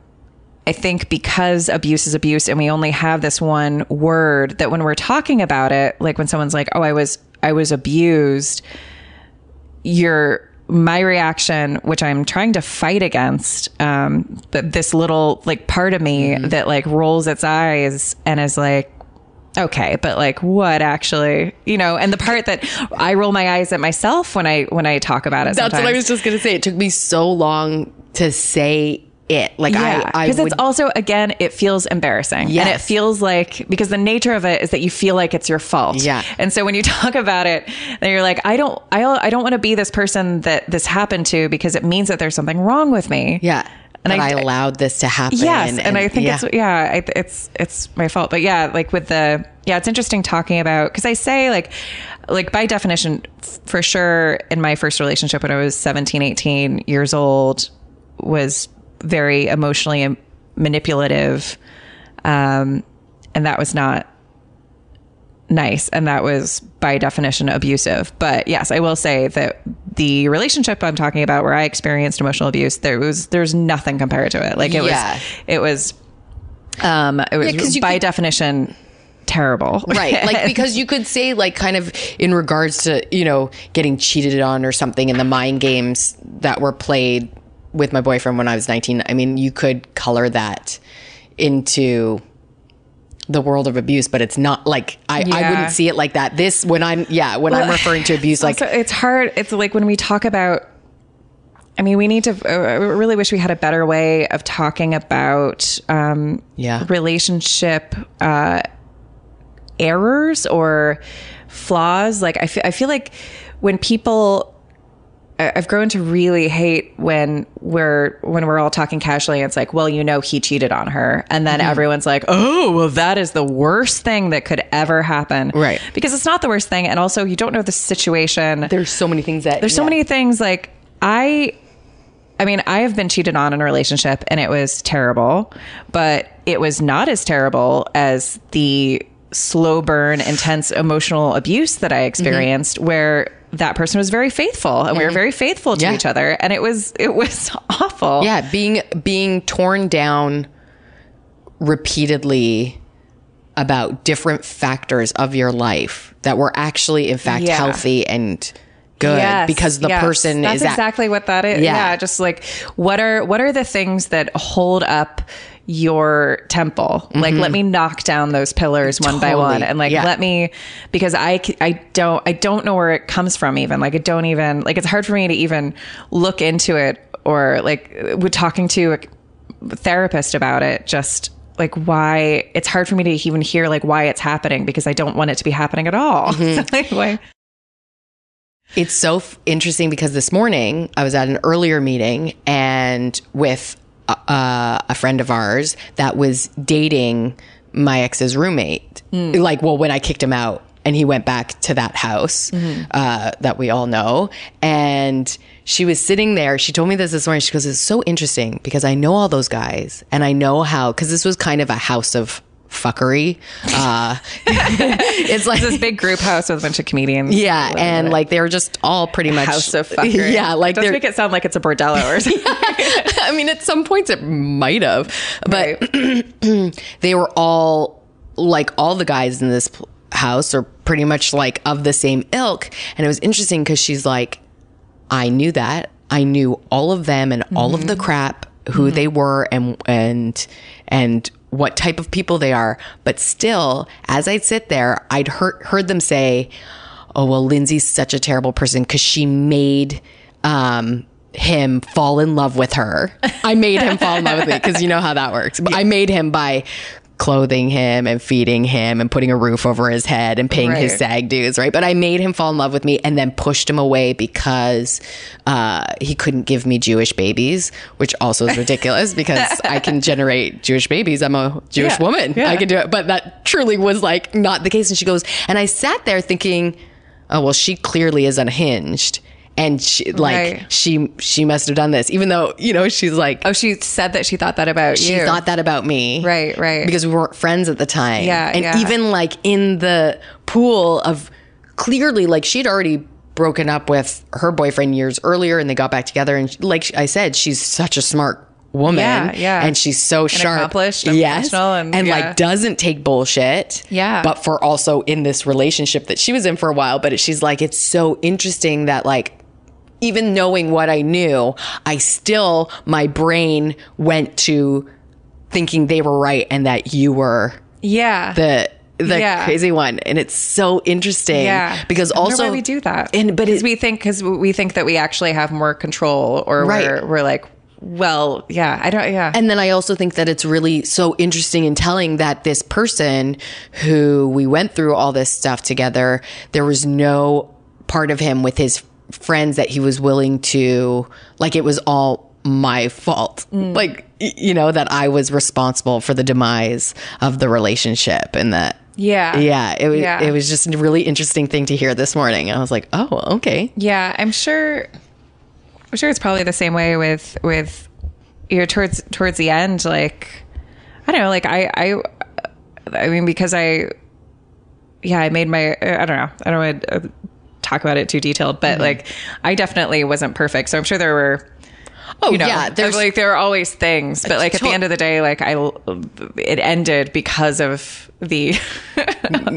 I think because abuse is abuse, and we only have this one word that when we're talking about it, like when someone's like, "Oh, I was I was abused," your my reaction, which I'm trying to fight against, um, but this little like part of me that like rolls its eyes and is like, okay, but like what actually, you know, and the part that I roll my eyes at myself when I when I talk about it. That's what I was just gonna say. It took me so long to say it. Like Yeah, I, because it's also again, it feels embarrassing, and it feels like because the nature of it is that you feel like it's your fault. Yeah. and so when you talk about it, then you're like, I don't, I, I don't want to be this person that this happened to because it means that there's something wrong with me. yeah. And And I- I, allowed this to happen. Yes, and, I think yeah. it's yeah, I, it's it's my fault. But yeah, like with the yeah, it's interesting talking about because I say like like by definition, f- for sure, in my first relationship when I was 17, 18 years old, was very emotionally manipulative, um, and that was not nice and that was by definition abusive. But yes i will say that the relationship i'm talking about where i experienced emotional abuse there was there's nothing compared to it. Like it Yeah. was it was um it was you by could- definition terrible. Right. Like because you could say like kind of in regards to you know getting cheated on or something in the mind games that were played with my boyfriend when i was 19 i mean you could color that into the world of abuse but it's not like i, I wouldn't see it like that this when i'm yeah when i'm referring to abuse like also, it's hard it's like when we talk about I mean, we need to. uh, I really wish we had a better way of talking about um, Yeah. relationship uh, errors or flaws. Like I fe- I feel like when people I've grown to really hate when we're when we're all talking casually. And it's like, well, you know, he cheated on her, and then Mm-hmm. everyone's like, oh, well, that is the worst thing that could ever happen, Right. Because it's not the worst thing, and also you don't know the situation. there's so many things that There's so yeah. many things like I I mean, I have been cheated on in a relationship and it was terrible, but it was not as terrible as the slow burn, intense emotional abuse that I experienced where that person was very faithful and we were mm-hmm. very faithful to Yeah. each other and it was it was awful. yeah being being torn down repeatedly about different factors of your life that were actually in fact Yeah. healthy and good Yes, because the yes. person That's is at- exactly what that is. Yeah. Yeah. just like what are what are the things that hold up your temple? Like let me knock down those pillars one by Mm-hmm. One and like Yeah. let me because I I don't I don't know where it comes from even. Like I don't even like it's hard for me to even look into it or like with talking to a therapist about it just like why it's hard for me to even hear like why it's happening because I don't want it to be happening at all. Mm-hmm. Anyway. It's so f- interesting because this morning I was at an earlier meeting and with uh, a friend of ours that was dating my ex's roommate. Like, well, when I kicked him out and he went back to that house uh, that we all know. And she was sitting there. She told me this this morning. She goes, "It's so interesting because I know all those guys, and I know how because this was kind of a house of fuckery. Uh, it's like this big group house with a bunch of comedians. yeah, and like they were just all pretty much House of fuckery. Yeah, like they're. make it sound like it's a bordello or something. I mean, at some points it might have, but Right. they were all like all the guys in this house are pretty much like of the same ilk. And it was interesting because she's like, I knew that. I knew all of them and all of the crap, who they were and and and what type of people they are. But still, as I'd sit there, I'd heard heard them say, "Oh well, Lindsay's such a terrible person because she made." Um, him fall in love with her. I made him fall in love with me because you know how that works. I made him by clothing him and feeding him and putting a roof over his head and paying his Right. SAG dues, right? But I made him fall in love with me and then pushed him away because uh, he couldn't give me Jewish babies, which also is ridiculous because I can generate Jewish babies. I'm a Jewish Yeah. woman. Yeah. I can do it. But that truly was like not the case. And she goes, and I sat there thinking, oh, well, she clearly is unhinged. And she, like, Right. she, she must have done this, even though, you know, she's like, Oh, she said that she thought that about she you. thought that about me. Right, right. Because we weren't friends at the time. Yeah, And yeah. even like in the pool of clearly, like she'd already broken up with her boyfriend years earlier and they got back together. And like I said, she's such a smart woman. Yeah, yeah. And she's so sharp. accomplished and yes. professional and- yeah. like doesn't take bullshit. Yeah. But for also in this relationship that she was in for a while. But she's like, it's so interesting that like, even knowing what I knew, I still, my brain went to thinking they were right and that you were yeah. the the Yeah. crazy one and it's so interesting yeah. because also we do that. and but it, we think because we think that we actually have more control, or Right. we're we're like, well, yeah, I don't, yeah, and then I also think that it's really so interesting and telling that this person who we went through all this stuff together, there was no part of him with his friends that he was willing to like it was all my fault. Mm. Like you know that I was responsible for the demise of the relationship and that yeah, yeah, it was Yeah. it was just a really interesting thing to hear this morning. I was like, "Oh, okay." Yeah, I'm sure. I'm sure it's probably the same way with with you know towards towards the end. Like I don't know. Like I I I mean because I yeah I made my I don't know I don't want to uh, talk about it too detailed, but like I definitely wasn't perfect. So I'm sure there were. Oh, You know, yeah, there's like there are always things, but like at the end of the day, like I, it ended because of the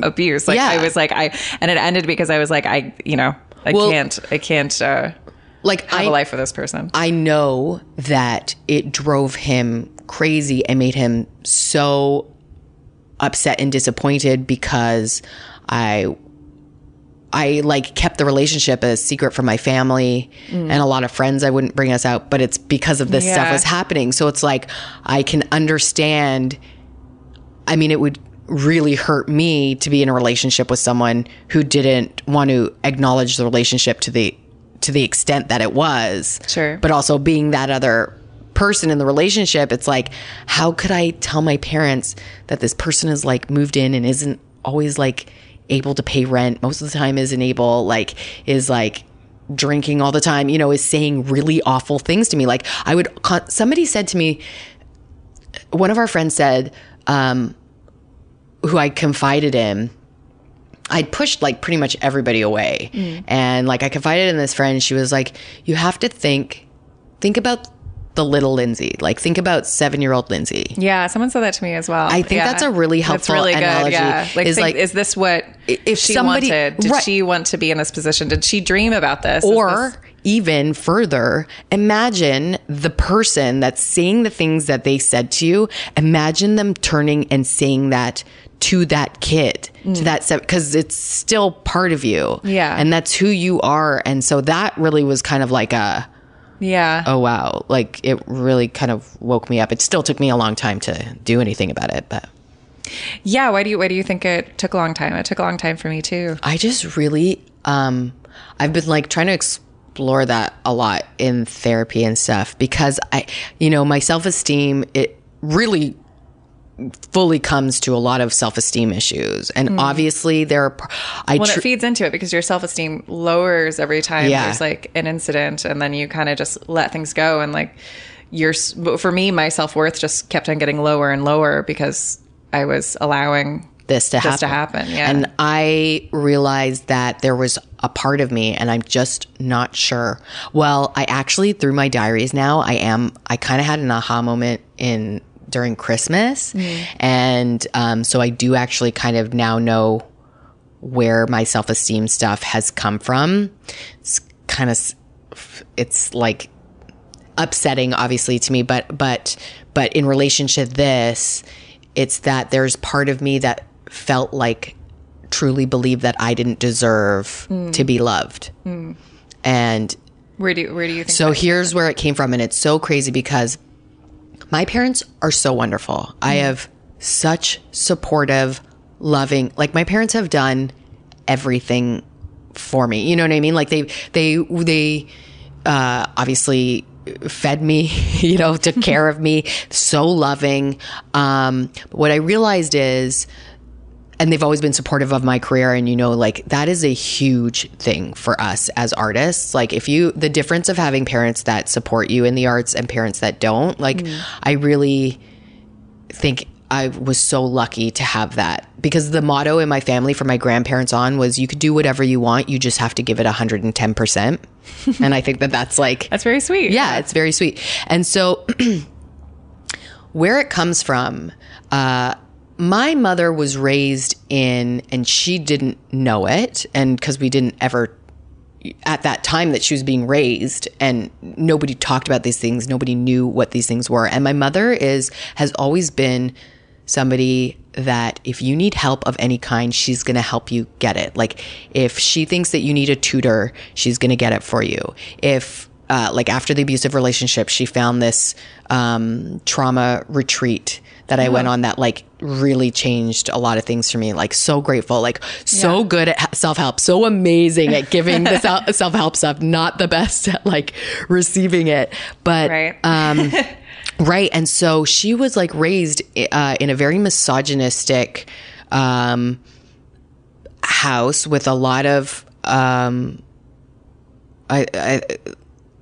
abuse. Like Yeah. I was like I, and it ended because I was like I, you know, I Well- can't, I can't uh, like have I a life with this person. I know that it drove him crazy and made him so upset and disappointed because I I like kept the relationship a secret from my family mm. and a lot of friends I wouldn't bring us out but it's because of this stuff was happening. So it's like I can understand I mean it would really hurt me to be in a relationship with someone who didn't want to acknowledge the relationship to the to the extent that it was. Sure. but also being that other person in the relationship it's like how could i tell my parents that this person is like moved in and isn't always like able to pay rent most of the time isn't able like is like drinking all the time you know is saying really awful things to me. Like i would somebody said to me one of our friends said um who i confided in I'd pushed like pretty much everybody away. And like I confided in this friend, she was like, You have to think think about the little Lindsay. Like think about seven year old Lindsay. yeah, someone said that to me as well. I think Yeah. that's a really helpful That's really analogy, good. Yeah, like, is think, like- is this what if she somebody- wanted? Did right. she want to be in this position? Did she dream about this? Or this- even further, imagine the person that's saying the things that they said to you. Imagine them turning and saying that to that kid, to that because it's still part of you. Mm. Yeah. and that's who you are. And so that really was kind of like a yeah, oh wow, like it really kind of woke me up. It still took me a long time to do anything about it, but yeah. Why do you why do you think it took a long time? It took a long time for me too. I just really um I've been like trying to explore that a lot in therapy and stuff because I you know, my self-esteem it really fully comes to a lot of self-esteem issues and hmm. obviously there are i Well, tr- it feeds into it because your self esteem lowers every time Yeah. there's like an incident, and then you kind of just let things go. And like, your for me, my self worth just kept on getting lower and lower because I was allowing this to happen. to happen. Yeah. And I realized that there was a part of me, and I'm just not sure. Well, I actually, through my diaries now, I am, I kind of had an aha moment in during Christmas. Mm. And um, so I do actually kind of now know where my self esteem stuff has come from. It's kind of, it's like upsetting obviously to me but but but in relation to this it's that there's part of me that felt like truly believed that I didn't deserve mm. to be loved mm. and where do where do you think? so here's where it came from and it's so crazy because my parents are so wonderful. I have such supportive loving like my parents have done everything for me. You know what I mean? Like they they they uh obviously fed me you know took care of me so loving. Um but what I realized is and they've always been supportive of my career. And you know like that is a huge thing for us as artists. Like if you the difference of having parents that support you in the arts and parents that don't like i really think i was so lucky to have that. Because the motto in my family from my grandparents on was you could do whatever you want you just have to give it 110% and i think that that's like That's very sweet. yeah, it's very sweet. And so, where it comes from, uh, my mother was raised in, and she didn't know it, and because we didn't ever at that time that she was being raised and nobody talked about these things nobody knew what these things were. And my mother is has always been somebody that if you need help of any kind she's going to help you get it. Like if she thinks that you need a tutor she's going to get it for you. If uh, like after the abusive relationship she found this um, trauma retreat that I went on that like really changed a lot of things for me. Like so grateful, like so good at self help, so amazing at giving the self help stuff. Not the best at like receiving it, but Right. um, right. And so she was like raised uh, in a very misogynistic um, house with a lot of um, I, I,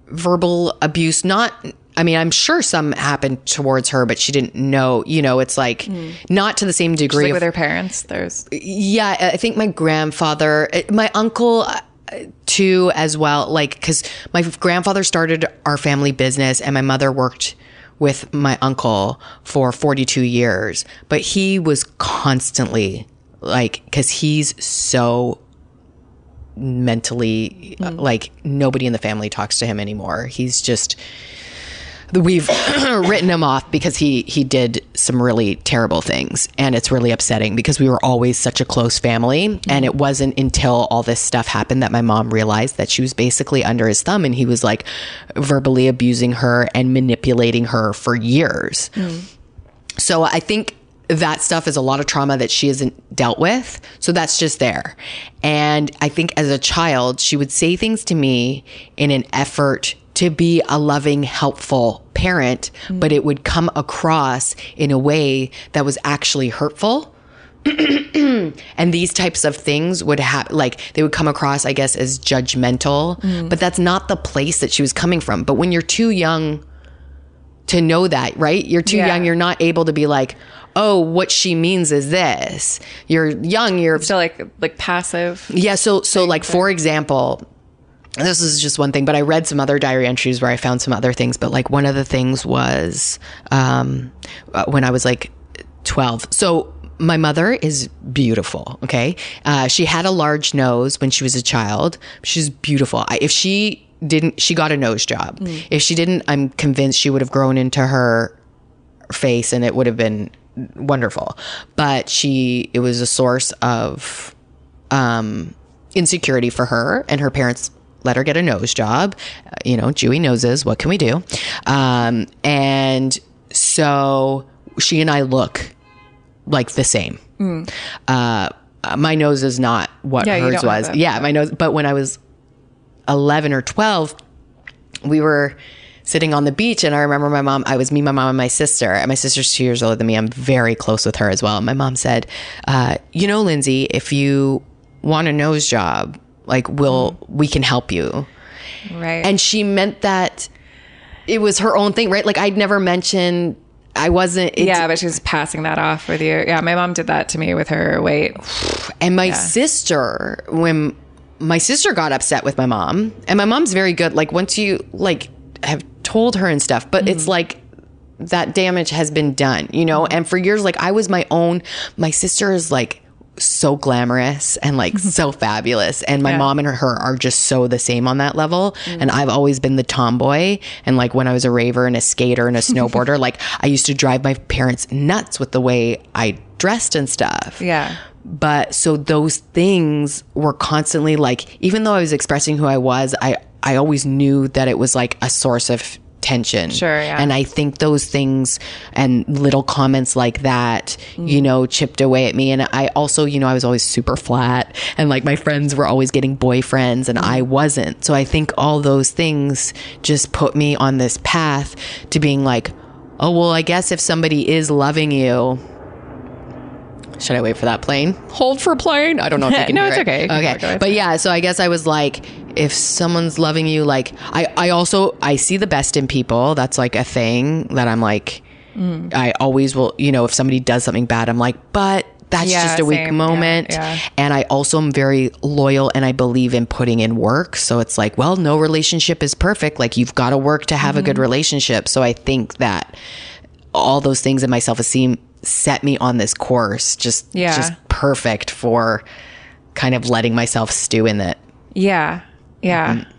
verbal abuse. Not, I mean, I'm sure some happened towards her, but she didn't know. You know, it's like not to the same degree. like of- with her parents. There's yeah, I think my grandfather, uh, my uncle uh, too, as well. Like, because my grandfather started our family business, and my mother worked with my uncle for 42 years, but he was constantly like, because he's so mentally uh, like nobody in the family talks to him anymore. He's just we've written him off because he he did some really terrible things and it's really upsetting because we were always such a close family and it wasn't until all this stuff happened that my mom realized that she was basically under his thumb and he was like verbally abusing her and manipulating her for years. Mm. So I think that stuff is a lot of trauma that she hasn't dealt with. So that's just there. And I think as a child, she would say things to me in an effort to be a loving, helpful parent, mm. but it would come across in a way that was actually hurtful. and these types of things would have like they would come across i guess as judgmental mm. but that's not the place that she was coming from but when you're too young to know that, right? You're too Yeah. young. You're not able to be like, oh, what she means is this. You're young. You're still like like passive. yeah. So so like for example, this is just one thing, but I read some other diary entries where I found some other things. But like one of the things was um, uh, when I was like twelve. So my mother is beautiful. Okay, uh, she had a large nose when she was a child. She's beautiful. I, if she didn't, she got a nose job. If she didn't, I'm convinced she would have grown into her face and it would have been wonderful. But she, it was a source of um, insecurity for her, and her parents let her get a nose job. Uh, you know, Jewy noses. What can we do? Um, and so she and I look like the same. Uh, my nose is not what Yeah, hers was. Yeah, my nose. But when I was 11 or 12, we were sitting on the beach and I remember my mom, I was me, my mom, and my sister. And my sister's two years older than me. I'm very close with her as well. And my mom said, uh, you know, Lindsay, if you want a nose job, like we'll we can help you. Right. And she meant that it was her own thing, right? Like I'd never mentioned I wasn't yeah, but she was passing that off with you. Yeah, my mom did that to me with her weight. And my sister, when my sister got upset with my mom, and my mom's very good. Like once you like have told her and stuff, but it's mm-hmm. like that damage has been done, you know. And for years, like I was my own. My sister is like so glamorous and like so fabulous, and my Yeah. mom and her are just so the same on that level. Mm. And I've always been the tomboy. And like when I was a raver and a skater and a snowboarder, like I used to drive my parents nuts with the way I dressed and stuff. Yeah. But so those things were constantly like, even though I was expressing who I was, I, I always knew that it was like a source of tension. Sure, yeah. And I think those things and little comments like that, you mm. know, chipped away at me. And I also, you know, I was always super flat and like my friends were always getting boyfriends and I mm. wasn't. So I think all those things just put me on this path to being like, oh, well, I guess if somebody is loving you, should I wait for that plane? Hold for plane. I don't know if you can No, it's it. okay. You can walk Okay. But yeah, so I guess I was like, if someone's loving you, like I, I also I see the best in people. That's like a thing that I'm like Mm. I always will, you know, if somebody does something bad, I'm like, but that's Yeah, just a weak same. Yeah, moment. yeah. And I also am very loyal and I believe in putting in work. So it's like, well, no relationship is perfect. Like you've got to work to have a Mm-hmm. good relationship. So I think that all those things in my self esteem set me on this course, just Yeah. just perfect for kind of letting myself stew in it. Yeah. Yeah. Mm-hmm.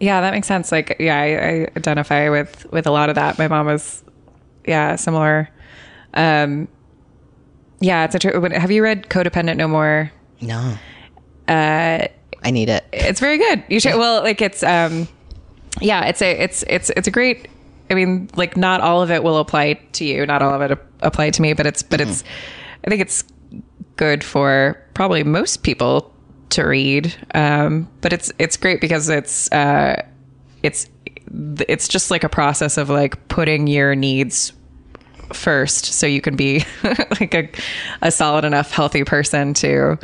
Yeah, that makes sense. Like, yeah, I, I identify with with a lot of that. My mom was, yeah, similar. Um, yeah, it's a. Tr- have you read Codependent No More? No. Uh, I need it. It's very good. You should. Well, like it's um, yeah, it's a it's it's it's a great. I mean, like not all of it will apply to you. Not all of it apply to me, but it's but it's. I think it's good for probably most people to read. Um, but it's it's great because it's uh, it's it's just like a process of like putting your needs first so you can be like a, a solid enough healthy person to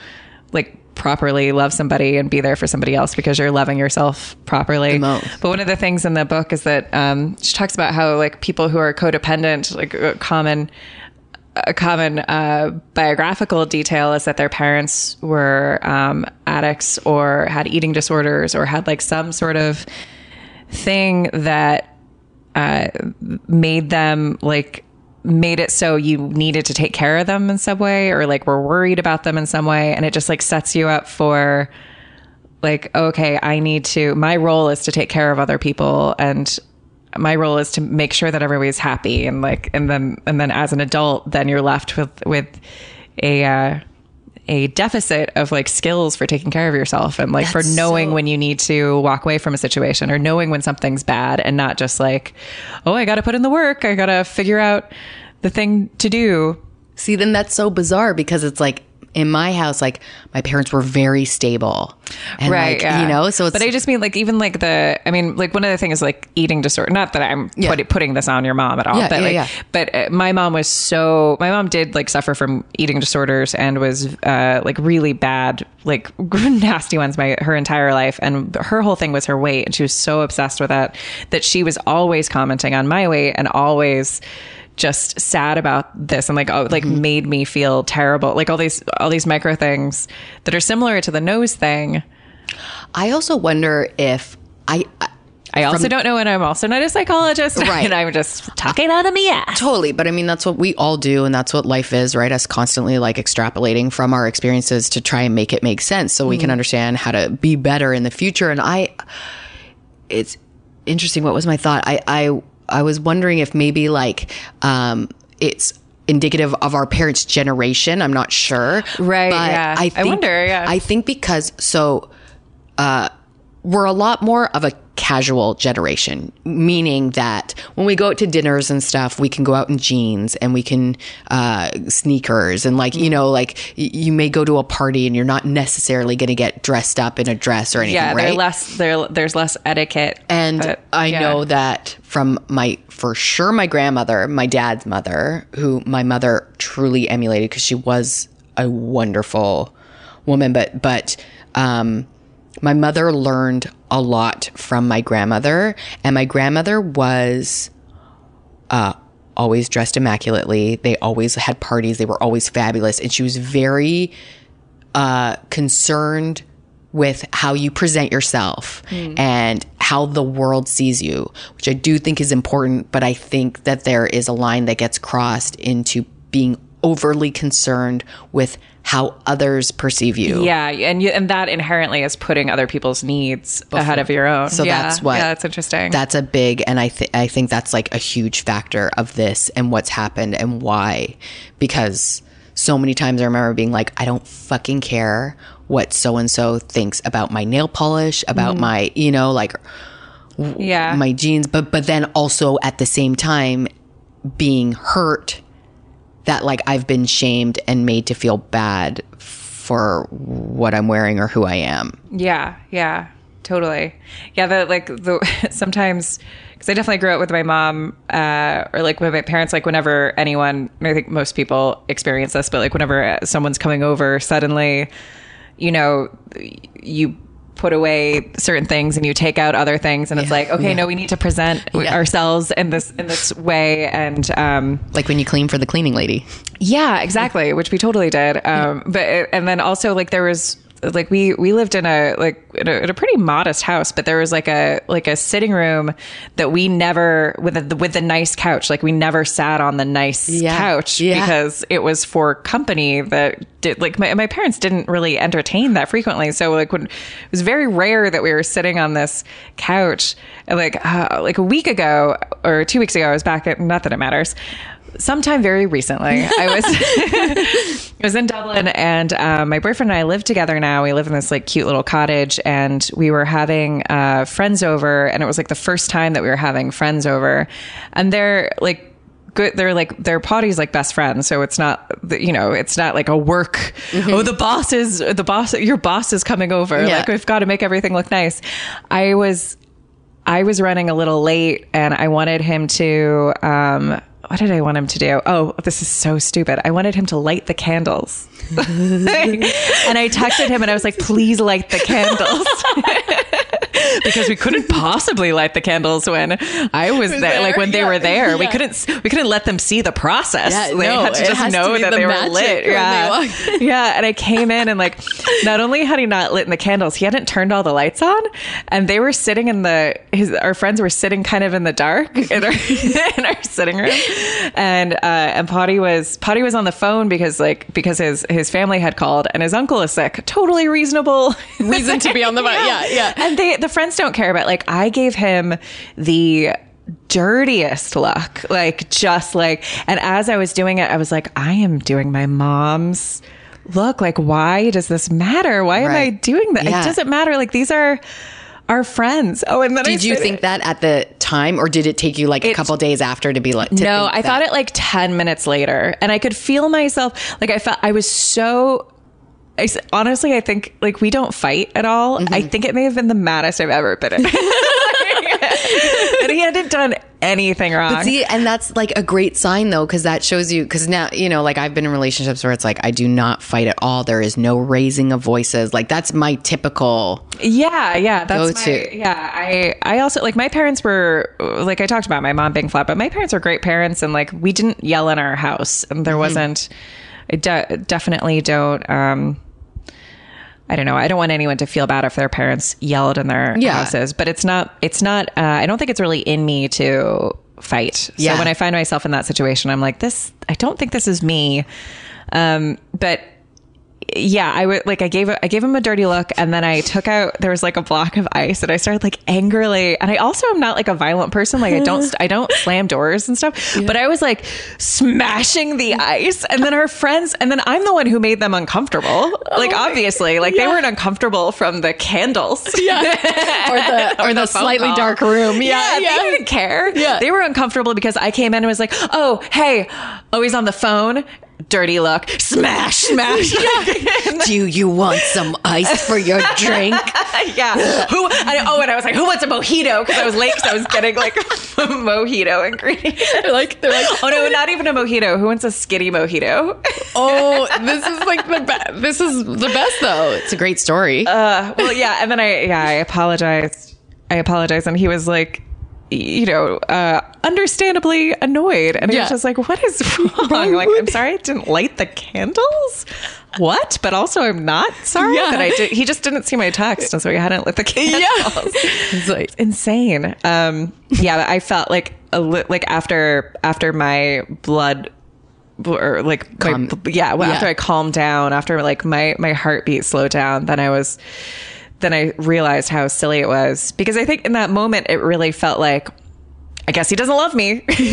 like properly love somebody and be there for somebody else because you're loving yourself properly but one of the things in the book is that um, she talks about how like people who are codependent like a common a common uh, biographical detail is that their parents were um, addicts or had eating disorders or had like some sort of thing that uh, made them like made it so you needed to take care of them in some way or like were worried about them in some way. And it just like sets you up for like okay i need to my role is to take care of other people and my role is to make sure that everybody's happy and like and then and then as an adult then you're left with with a uh a deficit of like skills for taking care of yourself and like for knowing so- when you need to walk away from a situation or knowing when something's bad and not just like oh i got to put in the work. I got to figure out the thing to do. See, then that's so bizarre because it's like in my house, like my parents were very stable, and like yeah. you know, so it's but I just mean like even like the I mean like one of the things is like eating disorder. Not that I'm Yeah. put, putting this on your mom at all, Yeah, but like but uh, my mom was so my mom did like suffer from eating disorders and was uh like really bad like nasty ones my her entire life and her whole thing was her weight and she was so obsessed with that that she was always commenting on my weight and always just sad about this and like oh like Mm-hmm. made me feel terrible like all these all these micro things that are similar to the nose thing I also wonder if I, I I also don't know, and I'm also not a psychologist. Right. and I'm just talking out of my ass. Totally. But I mean, that's what we all do. And that's what life is, right? Us constantly like extrapolating from our experiences to try and make it make sense so we can understand how to be better in the future. And I, it's interesting. What was my thought? I, I, I was wondering if maybe like, um, it's, indicative of our parents generation i'm not sure Right, but yeah. I i wonder, yeah. i think because so uh we're a lot more of a casual generation, meaning that when we go out to dinners and stuff, we can go out in jeans and we can uh, sneakers and like you know like y- you may go to a party and you're not necessarily going to get dressed up in a dress or anything, Yeah, right? less. There, there's less etiquette. And but, I yeah. know that from my, for sure, my grandmother, my dad's mother, who my mother truly emulated because she was a wonderful woman. But, but, um, my mother learned a lot from my grandmother, and my grandmother was, uh, always dressed immaculately. They always had parties. They were always fabulous. And she was very, uh, concerned with how you present yourself and how the world sees you, which I do think is important. But I think that there is a line that gets crossed into being overly concerned with how others perceive you. Yeah, and you, and that inherently is putting other people's needs ahead of your own. So yeah, that's what Yeah, that's interesting. That's a big, and I th- I think that's like a huge factor of this and what's happened and why, because so many times I remember being like, I don't fucking care what so and so thinks about my nail polish, about Mm. my, you know, like yeah, my jeans, but but then also at the same time being hurt that like I've been shamed and made to feel bad for what I'm wearing or who I am. Yeah, yeah, totally. Yeah, the like the sometimes because I definitely grew up with my mom, uh, or like with my parents. Like whenever anyone, I think most people experience this, but like whenever someone's coming over, suddenly, you know, you put away certain things and you take out other things and it's like okay no we need to present Yeah. ourselves in this in this way and um Like when you clean for the cleaning lady. yeah, exactly, which we totally did. Um, but and then also like there was like we we lived in a like in a, in a pretty modest house, but there was like a like a sitting room that we never with a, with the nice couch. Like we never sat on the nice Yeah. couch Yeah. because it was for company that did like my, my parents didn't really entertain that frequently. So like when it was very rare that we were sitting on this couch. Like uh, like a week ago or two weeks ago, I was back at not that it matters sometime very recently. I was i was in dublin and um, my boyfriend and i live together now. We live in this like cute little cottage and we were having uh, friends over and it was like the first time that we were having friends over. And they're like good they're like their Paddy's like best friends. So it's not you know it's not like a work oh the boss is the boss your boss is coming over. Yeah. like we've got to make everything look nice. I was I was running a little late and I wanted him to um what did I want him to do? Oh, this is so stupid. I wanted him to light the candles. and I texted him and I was like, please light the candles. because we couldn't possibly light the candles when I was there, there? like when they were there. We couldn't we couldn't let them see the process. Yeah, they no, had to just has to know that the they were lit. Yeah. yeah, and I came in and like not only had he not lit the candles, he hadn't turned all the lights on, and they were sitting in the his our friends were sitting kind of in the dark in our in our sitting room, and uh, and Paddy was Paddy was on the phone because like because his his family had called and his uncle is sick. Totally reasonable Reason to be on the phone. Yeah, yeah. And they the friends don't care about like I gave him the dirtiest look like just like and as i was doing it i was like i am doing my mom's look like why does this matter why am i doing that Yeah. it doesn't matter like these are our friends oh and then I Did you think that at the time, or did it take you like a couple days after to be like? To no i that? thought it like 10 minutes later and i could feel myself like i felt i was so I, honestly i think like we don't fight at all Mm-hmm. i think it may have been the maddest i've ever been in and he hadn't done anything wrong But see, and that's like a great sign though, because that shows you. Because now, you know, like I've been in relationships where it's like I do not fight at all. There is no raising of voices. Like that's my typical. Yeah, yeah, that's Go my, yeah. I I also like my parents were like I talked about my mom being flat, but my parents are great parents, and like we didn't yell in our house, and Mm-hmm. there wasn't. I de- definitely don't. um I don't know. I don't want anyone to feel bad if their parents yelled in their Yeah. houses, but it's not. It's not. Uh, I don't think it's really in me to fight. Yeah. So when I find myself in that situation, I'm like, this. I don't think this is me. Um, but yeah, I would like I gave I gave him a dirty look and then I took out there was like a block of ice and I started like angrily and I also am not like a violent person like I don't I don't slam doors and stuff but I was like smashing the ice and then our friends and then I'm the one who made them uncomfortable oh like obviously like they weren't uncomfortable from the candles Yeah. or the or the, phone slightly call. dark room. yeah, Yeah. they didn't care. Yeah. They were uncomfortable because I came in and was like, oh, hey, oh, always on the phone. Dirty look. Smash, smash. Do you want some ice for your drink? yeah. Who? I, oh, and I was like, who wants a mojito? Because I was late because I was getting like a mojito ingredients. they're like they're like Oh no, not even a mojito. Who wants a skinny mojito? Oh, this is like the best. This is the best though. It's a great story. Uh, well, yeah, and then I yeah I apologized. I apologized, and he was like, you know, uh, understandably annoyed, and Yeah. was just like, what is wrong? like, I'm sorry, I didn't light the candles. What? But also, I'm not sorry Yeah. that I did. He just didn't see my text, and so he hadn't lit the candles. It's like insane. Um, yeah, but I felt like a li- like after after my blood or like my, yeah, well, after. I calmed down, after like my my heartbeat slowed down, then I was then I realized how silly it was because I think in that moment it really felt like I guess he doesn't love me. you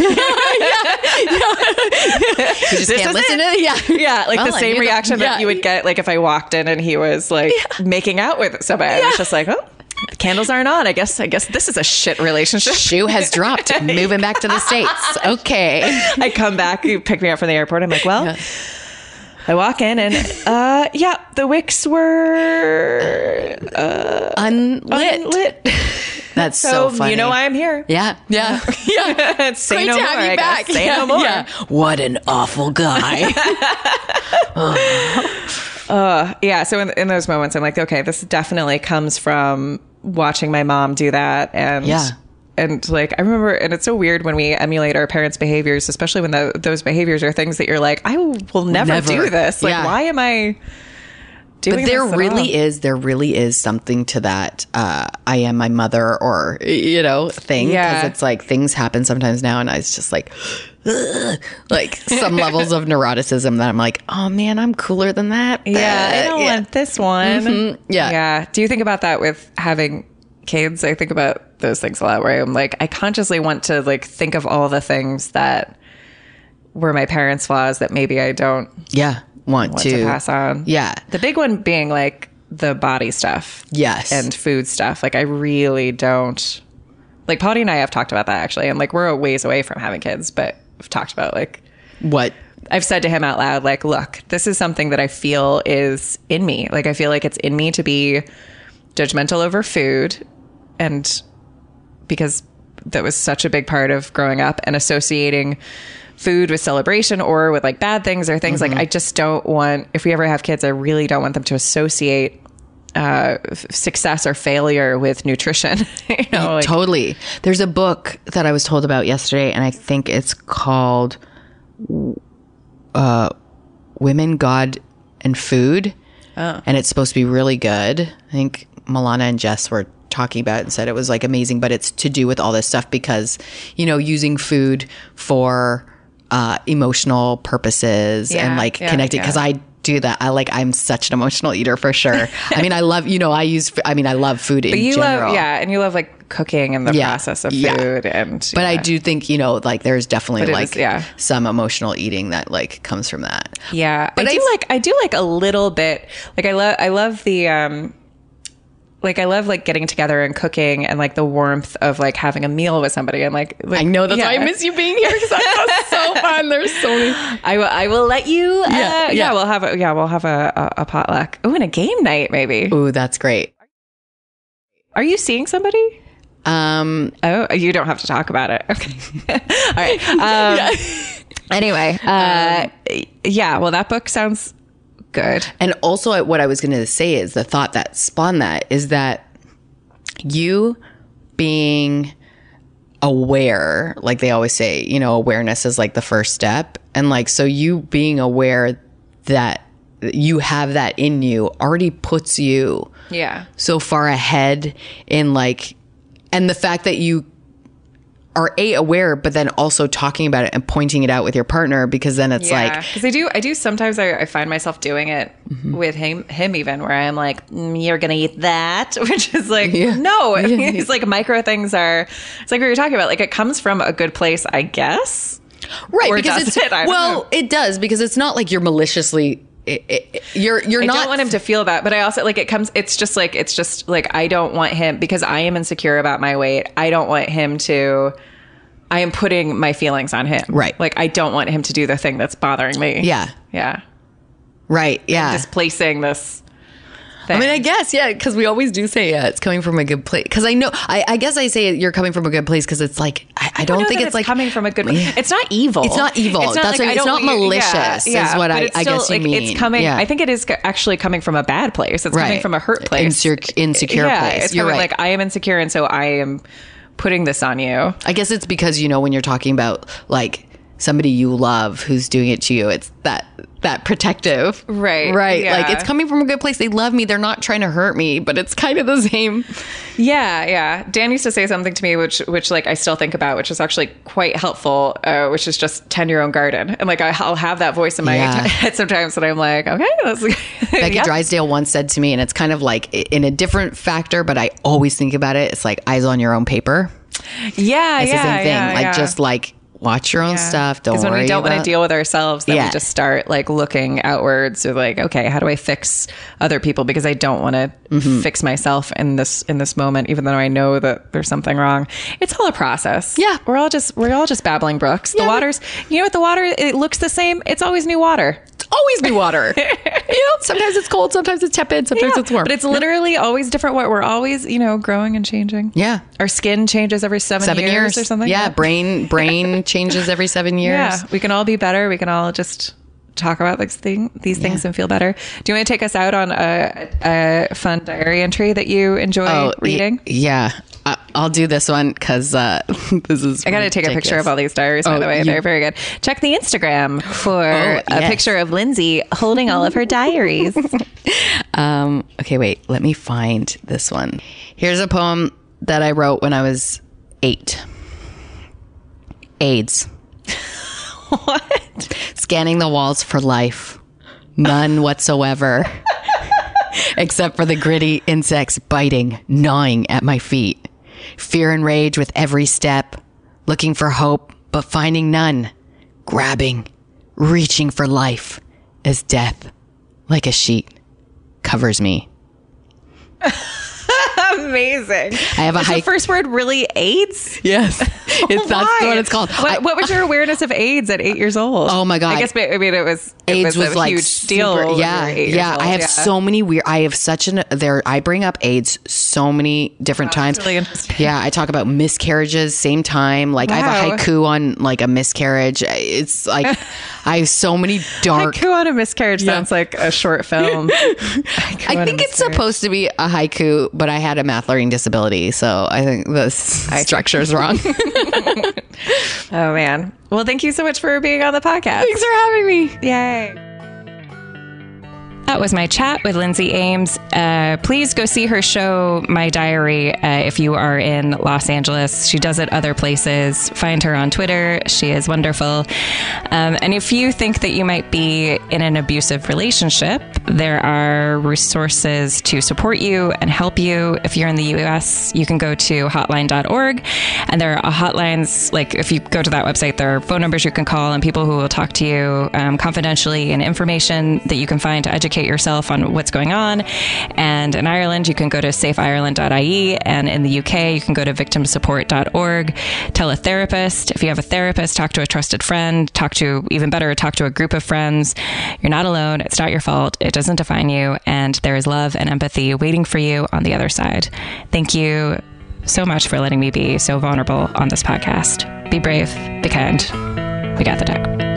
just This can't listen it. to it. Yeah. Yeah, like Well, the same that- reaction that yeah. you would get like if I walked in and he was like making out with somebody. I was just like, oh, the candles aren't on. I guess I guess this is a shit relationship. Shoe has dropped. Moving back to the states. Okay. I come back, you pick me up from the airport. I'm like, well, Yeah. I walk in and uh yeah, the wicks were uh, Unlit. unlit. That's So, so, funny. you know why I'm here. Yeah. Yeah. Yeah. Say Great no to more. have you I back. guess. Say yeah, no more. yeah. What an awful guy. Yeah. So in, in those moments, I'm like, okay, this definitely comes from watching my mom do that, and Yeah. And like I remember, and it's so weird when we emulate our parents' behaviors, especially when the, those behaviors are things that you're like, I will never, Never. do this. Like, Yeah. why am I? Doing this? but there really all? is there really is something to that uh, i am my mother or you know thing because Yeah. it's like things happen sometimes now and i was just like "Ugh," like some levels of neuroticism that i'm like oh man i'm cooler than that Yeah, I Uh, don't yeah. want this one. Yeah. Yeah. Do you think about that with having kids? I think about those things a lot where I'm like, I consciously want to like think of all the things that were my parents' flaws that maybe I don't yeah want, want to, to, pass on. yeah The big one being like the body stuff. Yes. And food stuff. Like I really don't like Paddy and I have talked about that actually. And like we're a ways away from having kids, but we've talked about like what I've said to him out loud, like, look, this is something that I feel is in me. Like, I feel like it's in me to be judgmental over food. And because that was such a big part of growing up and associating food with celebration or with like bad things or things like I just don't want, if we ever have kids, I really don't want them to associate uh, success or failure with nutrition. you know, like, totally. There's a book that i was told about yesterday and i think it's called uh, women god and food. And it's supposed to be really good. I think milana and jess were talking about it and said it was like amazing but it's to do with all this stuff because you know using food for uh, emotional purposes Yeah, and like yeah, connecting yeah. because i do that i like i'm such an emotional eater for sure i mean i love you know i use i mean i love food in but you general love, yeah, and you love like cooking and the Yeah, process of yeah. food. And but I do think you know, like there's definitely like is- yeah. some emotional eating that like comes from that. Yeah, But I do I- like I do like a little bit. Like I love I love the um like I love like getting together and cooking and like the warmth of like having a meal with somebody and like, like I know that's why I miss you being here because that's so fun. There's so many. I will I will let you uh, Yeah, yeah, yeah. we'll have a yeah we'll have a, a, a potluck. Oh, and a game night maybe. Ooh, that's great. Are you seeing somebody? Um, Oh, you don't have to talk about it. Okay. All right. Um, Anyway, uh, yeah. Well, that book sounds good. and also what I was going to say is the thought that spawned that is that you being aware, like they always say, you know, awareness is like the first step, and like so you being aware that you have that in you already puts you Yeah. so far ahead in like and the fact that you are a aware, but then also talking about it and pointing it out with your partner because then it's like because I do, I do sometimes I, I find myself doing it Mm-hmm. with him, him even where I'm like, "Mm, "You're gonna eat that," which is like, Yeah. no, Yeah. it's like micro things are. It's like we were talking about, like it comes from a good place, I guess. right because it's it? Well, know. it does because it's not like you're maliciously. It, it, you're you're I not don't want him to feel that, but I also like it comes. It's just like it's just like I don't want him because I am insecure about my weight. I don't want him to. I am putting my feelings on him. Right. Like I don't want him to do the thing that's bothering me. Yeah. Yeah. right. Yeah. Displacing this. Thing. I mean, I guess, yeah, because we always do say, yeah, it's coming from a good place. Because I know, I, I guess I say you're coming from a good place because it's like, I, I don't think that it's, like coming from a good. place. It's not evil. It's not evil. That's what- I it's not yeah, malicious is what I- it's I guess you like, mean. It's coming. Yeah. I think it is actually coming from a bad place. It's coming from a hurt place, Insec- insecure yeah, place. It's You're coming right. like I am insecure, and so I am putting this on you. I guess it's because, you know, when you're talking about like somebody you love who's doing it to you, it's that, that protective. Right, Right. Like it's coming from a good place. They love me. They're not trying to hurt me, but it's kind of the same. Yeah, yeah. Dan used to say something to me, which, which like I still think about, which is actually quite helpful, uh, which is just tend your own garden. And like I, I'll have that voice in my Yeah. head sometimes, and I'm like, okay, that's Becky yeah. Drysdale once said to me, and it's kind of like in a different factor, but I always think about it. It's like eyes on your own paper. Yeah, It's yeah, the same thing. yeah, like yeah. just like watch your own stuff. Don't Because when we don't want to deal with ourselves, then Yeah. we just start like looking outwards or like, okay, how do I fix other people? Because I don't want to Mm-hmm. fix myself in this in this moment, even though I know that there's something wrong. It's all a process. Yeah. we're all just we're all just babbling brooks. The waters, you know what? The water it looks the same. It's always new water. Always be water. you know, sometimes it's cold, sometimes it's tepid, sometimes it's warm. but it's literally always different. What we're always you know growing and changing. yeah. our skin changes every seven, Seven years, years, or something. Yeah, brain brain changes every seven years. Yeah, we can all be better. We can all just talk about these thing, these things and feel better. Do you want to take us out on a, a fun diary entry that you enjoy Oh, y- reading? yeah. I, I'll do this one because uh, this is. I got to take a picture of all these diaries, by Oh, the way. you- They're very good. Check the Instagram for Oh, a picture of Lindsay holding all of her diaries. Um, okay, wait. Let me find this one. Here's a poem that I wrote when I was eight. AIDS. what? Scanning the walls for life. None whatsoever. Except for the gritty insects biting, gnawing at my feet. Fear and rage with every step. Looking for hope, but finding none. Grabbing, reaching for life as death, like a sheet, covers me. Amazing. I have a Is the hike. first word really AIDS? Yes, it's, that's what it's called. What, I- what was your awareness of AIDS at eight years old? Oh my God. I guess I mean it was it AIDS was, a like huge super- deal. Yeah, were eight years yeah. old, I have yeah. so many weird. I have such an there. I bring up AIDS so many different times. really. Yeah, I talk about miscarriages same time. Like I have a haiku on like a miscarriage. It's like I have so many dark. Haiku on a miscarriage sounds like a short film. I think it's supposed to be a haiku, but I had a math learning disability, so I think the structure is wrong. Oh man. Well, thank you so much for being on the podcast. Thanks for having me. Yay. That was my chat with Lindsay Ames. Uh, please go see her show, My Diary, uh, if you are in Los Angeles. She does it other places. Find her on Twitter. She is wonderful. Um, and if you think that you might be in an abusive relationship, there are resources to support you and help you. If you're in the US, you can go to hotline.org. And there are hotlines, like if you go to that website, there are phone numbers you can call and people who will talk to you um, confidentially and information that you can find to educate yourself on what's going on. And in Ireland, you can go to safeireland.ie. And in the UK, you can go to victimsupport.org. Tell a therapist. If you have a therapist, talk to a trusted friend. Talk to, even better, talk to a group of friends. You're not alone. It's not your fault. It doesn't define you. And there is love and empathy waiting for you on the other side. Thank you so much for letting me be so vulnerable on this podcast. Be brave, be kind. We got the tech.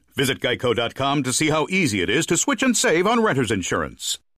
Visit geico.com to see how easy it is to switch and save on renter's insurance.